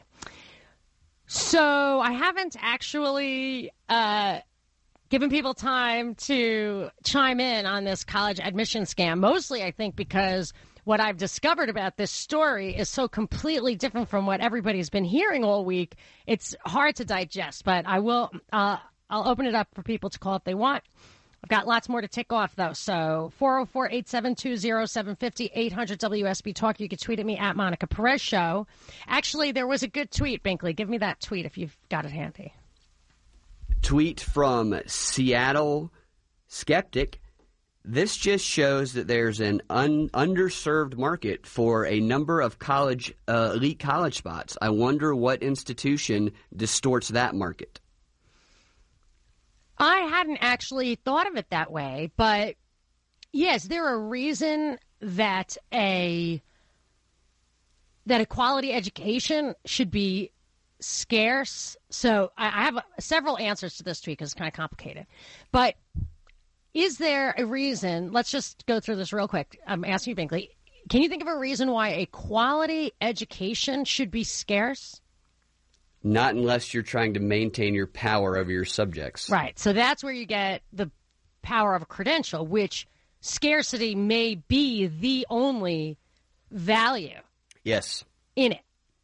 So I haven't actually uh, given people time to chime in on this college admission scam. Mostly, I think, because what I've discovered about this story is so completely different from what everybody's been hearing all week. It's hard to digest, but I will. Uh, I'll open it up for people to call if they want. I've got lots more to tick off, though. So 404 872 0750 800 WSB Talk. You can tweet at me at Monica Perez Show. Actually, there was a good tweet, Binkley. Give me that tweet if you've got it handy. Tweet from Seattle Skeptic. This just shows that there's an un- underserved market for a number of college uh, elite college spots. I wonder what institution distorts that market. I hadn't actually thought of it that way, but yes, there a reason that a that a quality education should be scarce. So I, I have several answers to this tweet because it's kind of complicated. But is there a reason? Let's just go through this real quick. I'm asking you, Binkley. Can you think of a reason why a quality education should be scarce? Not unless you're trying to maintain your power over your subjects. Right. So that's where you get the power of a credential, which scarcity may be the only value Yes. in it.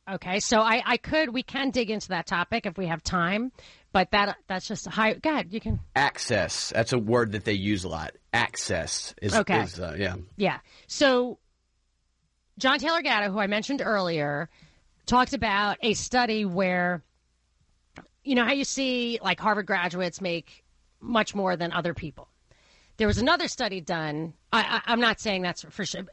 Okay. So I, I could, we can dig into that topic if we have time, but that that's just a high. God, you can. Access. That's a word that they use a lot. Access is, Okay. is uh, yeah. Yeah. So John Taylor Gatto, who I mentioned earlier, talked about a study where, you know, how you see like Harvard graduates make much more than other people. There was another study done. I, I, I'm not saying that's for sure.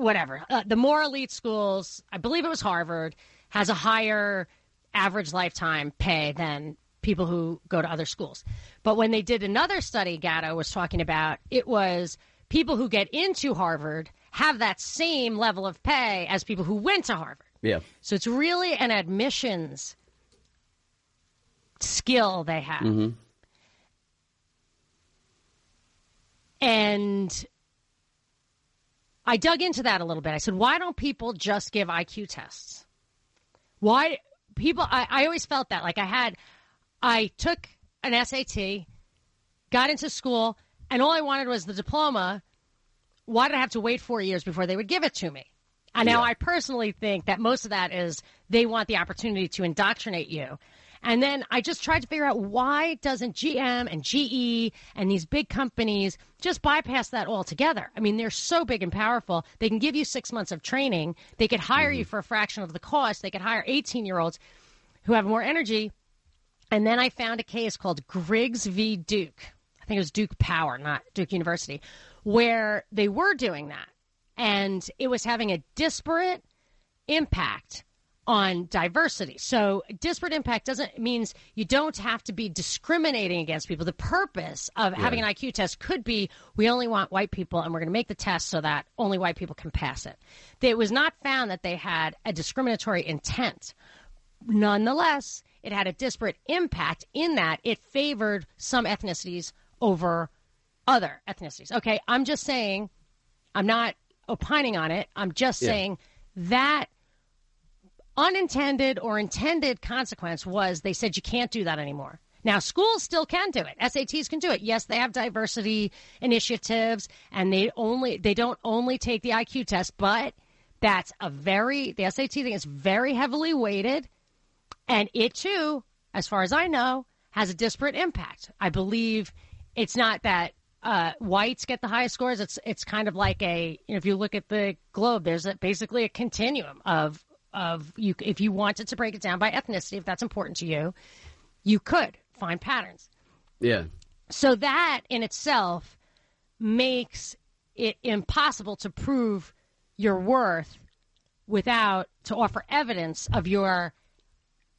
Whatever. Uh, the more elite schools, I believe it was Harvard, has a higher average lifetime pay than people who go to other schools. But when they did another study, Gatto was talking about, it was people who get into Harvard have that same level of pay as people who went to Harvard. Yeah. So it's really an admissions skill they have. Mhm. And I dug into that a little bit. I said, why don't people just give IQ tests? Why people I, I always felt that. Like I had I took an SAT, got into school, and all I wanted was the diploma. Why did I have to wait four years before they would give it to me? And now I personally think that most of that is they want the opportunity to indoctrinate you. And then I just tried to figure out why doesn't GM and GE and these big companies just bypass that altogether? I mean, they're so big and powerful. They can give you six months of training. They could hire you mm-hmm. for a fraction of the cost. They could hire 18 year olds who have more energy. And then I found a case called Griggs v. Duke. I think it was Duke Power, not Duke University, where they were doing that. And it was having a disparate impact on diversity. So disparate impact doesn't means you don't have to be discriminating against people. The purpose of having an IQ test could be we only want white people and we're going to make the test so that only white people can pass it. It was not found that they had a discriminatory intent. Nonetheless, it had a disparate impact in that it favored some ethnicities over other ethnicities. Okay, I'm just saying, I'm not opining on it. I'm just Yeah. saying that unintended or intended consequence was they said you can't do that anymore. Now, schools still can do it. SATs can do it. Yes, they have diversity initiatives and they only they don't only take the IQ test, but that's a very the SAT thing is very heavily weighted and it too, as far as I know, has a disparate impact. I believe it's not that uh, whites get the highest scores. It's it's kind of like a you know, if you look at the globe, there's a, basically a continuum of of you if you wanted to break it down by ethnicity, if that's important to you, you could find patterns. Yeah. So that in itself makes it impossible to prove your worth without to offer evidence of your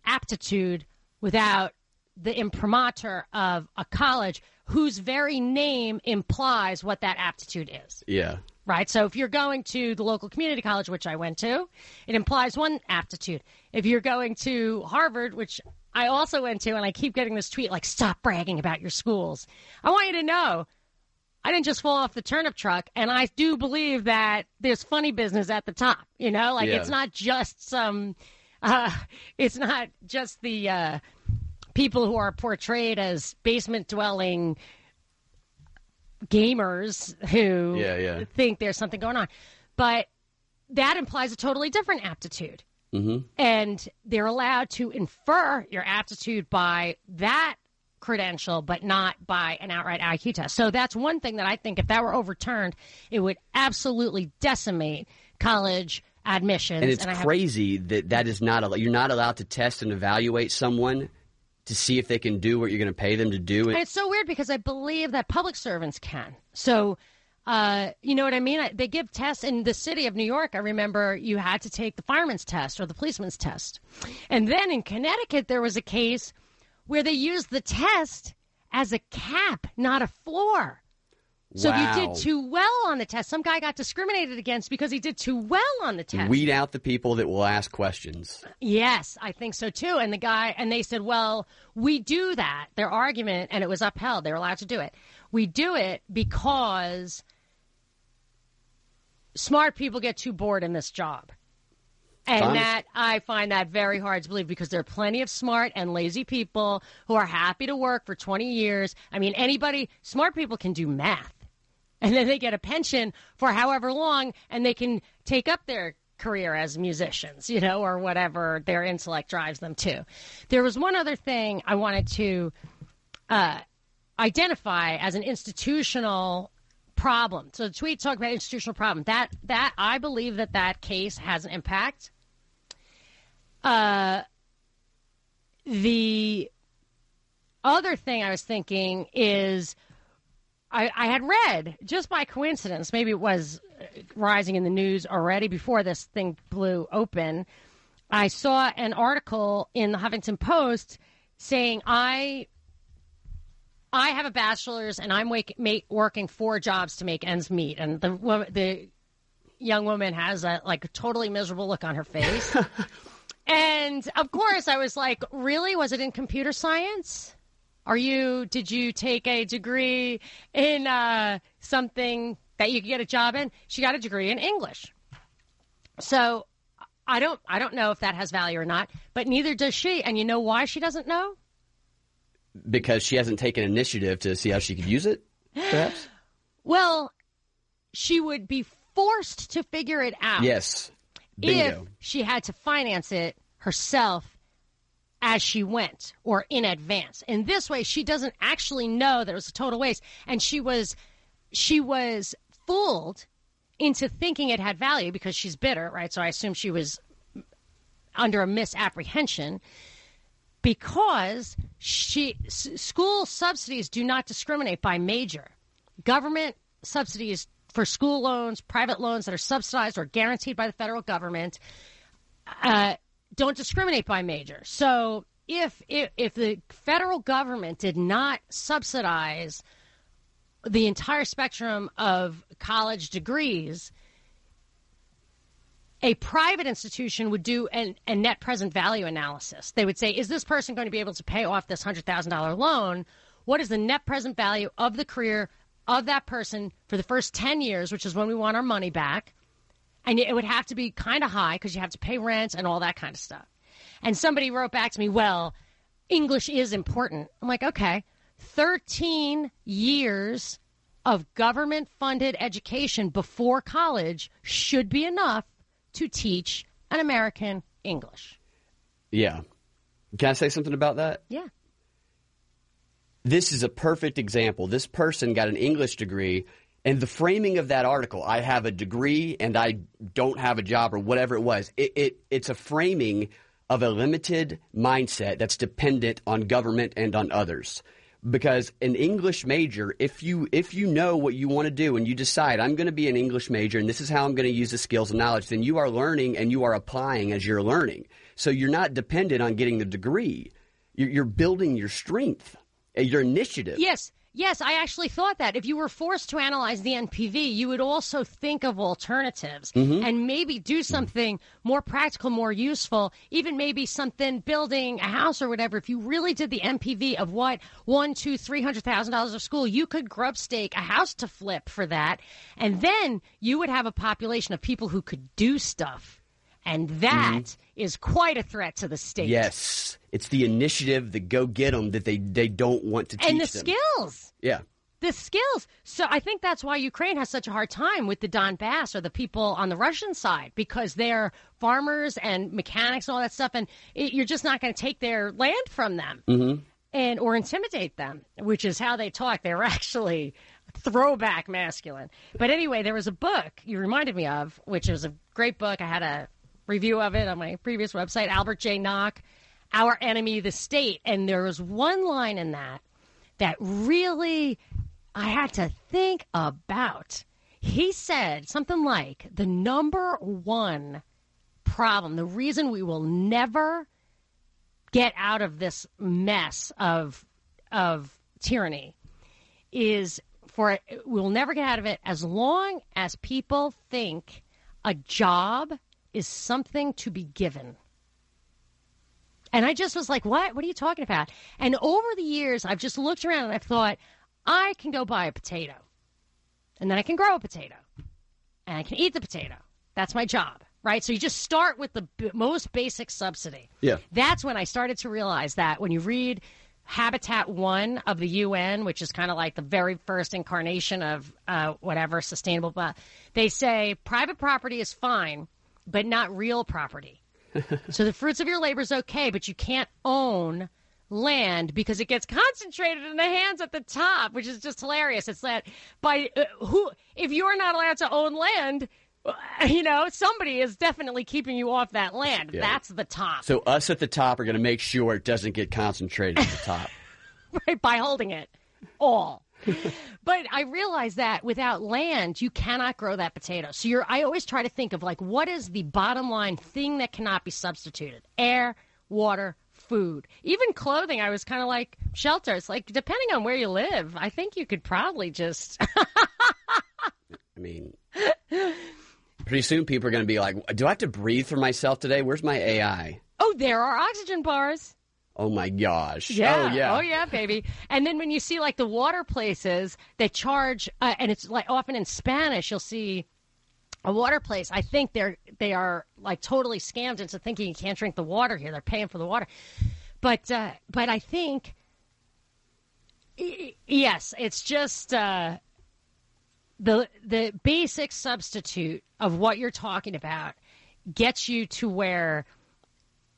aptitude without the imprimatur of a college whose very name implies what that aptitude is. Yeah. Right? So if you're going to the local community college, which I went to, it implies one aptitude. If you're going to Harvard, which I also went to, and I keep getting this tweet like, stop bragging about your schools. I want you to know I didn't just fall off the turnip truck, and I do believe that there's funny business at the top. You know, like Yeah. it's not just some, uh, it's not just the uh, people who are portrayed as basement dwelling gamers who Yeah, yeah. think there's something going on. But that implies a totally different aptitude. hmm And they're allowed to infer your aptitude by that credential, but not by an outright IQ test. So that's one thing that I think if that were overturned, it would absolutely decimate college admissions. And it's have- crazy that that is not al- you're not allowed to test and evaluate someone to see if they can do what you're going to pay them to do. And it's so weird because I believe that public servants can. So, uh, you know what I mean? I- They give tests in the city of New York. I remember you had to take the fireman's test or the policeman's test. And then in Connecticut, there was a case where they used the test as a cap, not a floor. So if you did too well on the test, some guy got discriminated against because he did too well on the test. Weed out the people that will ask questions. Yes, I think so too. And the guy, and they said, well, we do that. Their argument, and it was upheld. They were allowed to do it. We do it because smart people get too bored in this job. And Fine. that I find that very hard to believe because there are plenty of smart and lazy people who are happy to work for 20 years. I mean, anybody, smart people can do math and then they get a pension for however long and they can take up their career as musicians, you know, or whatever their intellect drives them to. There was one other thing I wanted to uh, identify as an institutional problem. So the tweet talked about institutional problem. That that I believe that that case has an impact. Uh, the other thing I was thinking is I, I had read just by coincidence, maybe it was uh, rising in the news already before this thing blew open. I saw an article in the Huffington Post saying I I have a bachelor's and I'm wake, make, working four jobs to make ends meet, and the the young woman has a like a totally miserable look on her face. and of course, I was like, "Really? Was it in computer science? Are you? Did you take a degree in uh, something that you could get a job in?" She got a degree in English. So I don't I don't know if that has value or not, but neither does she. And you know why she doesn't know? because she hasn't taken initiative to see how she could use it, perhaps? Well, she would be forced to figure it out. yes. If she had to finance it herself as she went or in advance. In this way, she doesn't actually know that it was a total waste. And she was she was fooled into thinking it had value because she's bitter, right? So I assume she was under a misapprehension because she s- school subsidies do not discriminate by major. Government subsidies for school loans, private loans that are subsidized or guaranteed by the federal government, uh, don't discriminate by major. So if, if if the federal government did not subsidize the entire spectrum of college degrees, a private institution would do an, a net present value analysis. They would say, is this person going to be able to pay off this $100,000 loan? What is the net present value of the career of that person for the first 10 years, which is when we want our money back? And it would have to be kind of high because you have to pay rent and all that kind of stuff. And somebody wrote back to me, well, English is important. I'm like, okay, 13 years of government funded education before college should be enough to teach an American English. Yeah. Can I say something about that? Yeah. This is a perfect example. This person got an English degree, and the framing of that article, I have a degree and I don't have a job or whatever it was, it, it it's a framing of a limited mindset that's dependent on government and on others. Because an English major, if you if you know what you want to do and you decide I'm going to be an English major and this is how I'm going to use the skills and knowledge, then you are learning and you are applying as you're learning. So you're not dependent on getting the degree. You're, you're building your strength, uh, your initiative. Yes. Yes, I actually thought that. If you were forced to analyze the NPV, you would also think of alternatives Mhm. and maybe do something more practical, more useful, even maybe something building a house or whatever. If you really did the NPV of what one, two, three hundred thousand dollars of school, you could grub stake a house to flip for that, and then you would have a population of people who could do stuff, and that is quite a threat to the state. Yes, it's the initiative, the go get them that they they don't want to teach and the them. skills. Yeah, the skills. So I think that's why Ukraine has such a hard time with the Donbass or the people on the Russian side because they're farmers and mechanics and all that stuff, and it, you're just not going to take their land from them Mm-hmm. and or intimidate them, which is how they talk. They're actually throwback masculine. But anyway, there was a book you reminded me of, which was a great book. I had a review of it on my previous website, Albert J. Nock, Our Enemy, the State. And there was one line in that that really I had to think about. He said something like the number one problem, the reason we will never get out of this mess of of tyranny is for we'll never get out of it as long as people think a job is something to be given. And I just was like, what? What are you talking about? And over the years, I've just looked around and I've thought, I can go buy a potato. And then I can grow a potato. And I can eat the potato. That's my job, right? So you just start with the b- most basic subsidy. Yeah. That's when I started to realize that when you read Habitat 1 of the UN, which is kind of like the very first incarnation of uh, whatever sustainable, but they say private property is fine, but not real property. so the fruits of your labor is okay, but you can't own land because it gets concentrated in the hands at the top, which is just hilarious. It's that by uh, who, if you're not allowed to own land, you know, somebody is definitely keeping you off that land. Yeah. That's the top. So us at the top are going to make sure it doesn't get concentrated at the top. right by holding it all. but I realize that without land, you cannot grow that potato. So you're I always try to think of like what is the bottom line thing that cannot be substituted? Air, water, food. Even clothing, I was kind of like shelter. It's like depending on where you live, I think you could probably just I mean, pretty soon people are going to be like, "Do I have to breathe for myself today? Where's my AI?" Oh, there are oxygen bars. Oh my gosh! Yeah. Oh yeah! Oh yeah, baby. And then when you see like the water places that charge, uh, and it's like often in Spanish, you'll see a water place. I think they're they are like totally scammed into thinking you can't drink the water here. They're paying for the water, but uh, but I think yes, it's just uh, the the basic substitute of what you're talking about gets you to where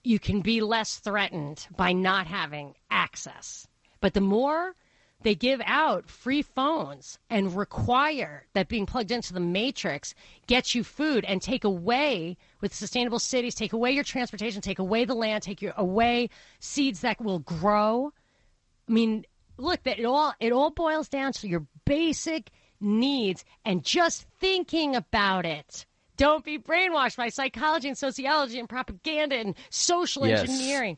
you can be less threatened by not having access. But the more they give out free phones and require that being plugged into the matrix gets you food and take away with sustainable cities, take away your transportation, take away the land, take your away seeds that will grow. I mean, look, that it all it all boils down to your basic needs and just thinking about it. Don't be brainwashed by psychology and sociology and propaganda and social Yes. engineering.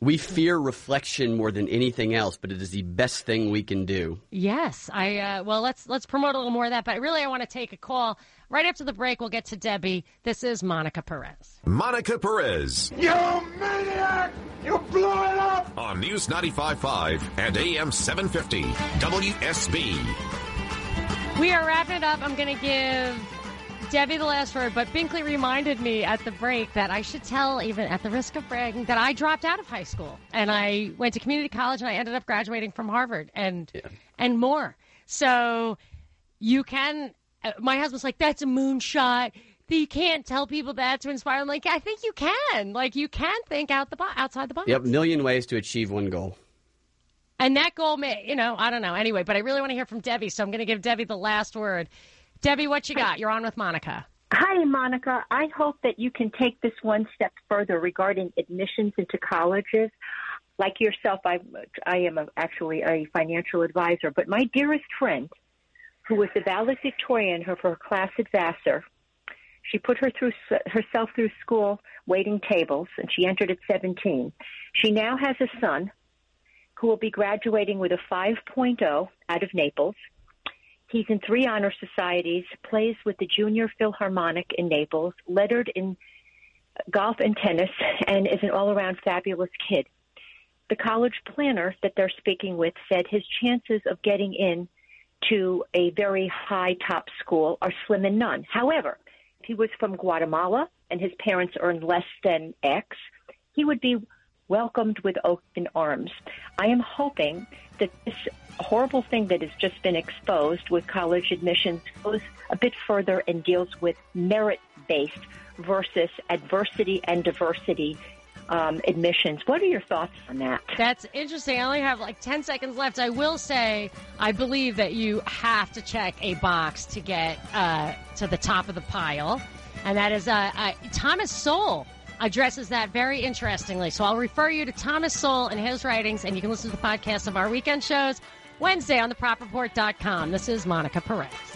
We fear reflection more than anything else, but it is the best thing we can do. Yes, I uh, well let's let's promote a little more of that. But really, I want to take a call right after the break. We'll get to Debbie. This is Monica Perez. Monica Perez You maniac! You blew it up! on News 95.5 and AM 750 WSB. We are wrapping it up. I'm going to give Debbie the last word, but Binkley reminded me at the break that I should tell, even at the risk of bragging, that I dropped out of high school and I went to community college and I ended up graduating from Harvard and and more. So you can. Uh, my husband's like, "That's a moonshot." You can't tell people that to inspire them. Like, I think you can. Like, you can think out the bo- outside the box. Yep, million ways to achieve one goal. And that goal may, you know, I don't know. Anyway, but I really want to hear from Debbie, so I'm going to give Debbie the last word. Debbie, what you got? You're on with Monica. Hi, Monica. I hope that you can take this one step further regarding admissions into colleges. Like yourself, I, I am a, actually a financial advisor, but my dearest friend, who was the valedictorian for her class at Vassar, she put her through herself through school waiting tables, and she entered at 17. She now has a son who will be graduating with a 5.0 out of Naples. He's in three honor societies, plays with the Junior Philharmonic in Naples, lettered in golf and tennis, and is an all around fabulous kid. The college planner that they're speaking with said his chances of getting in to a very high top school are slim and none. However, if he was from Guatemala and his parents earned less than X, he would be welcomed with open arms. I am hoping that this horrible thing that has just been exposed with college admissions goes a bit further and deals with merit based versus adversity and diversity um, admissions. What are your thoughts on that? That's interesting. I only have like 10 seconds left. I will say, I believe that you have to check a box to get uh, to the top of the pile. And that is uh, uh, Thomas Sowell addresses that very interestingly. So I'll refer you to Thomas Sowell and his writings, and you can listen to the podcast of our weekend shows Wednesday on thepropreport.com. This is Monica Perez.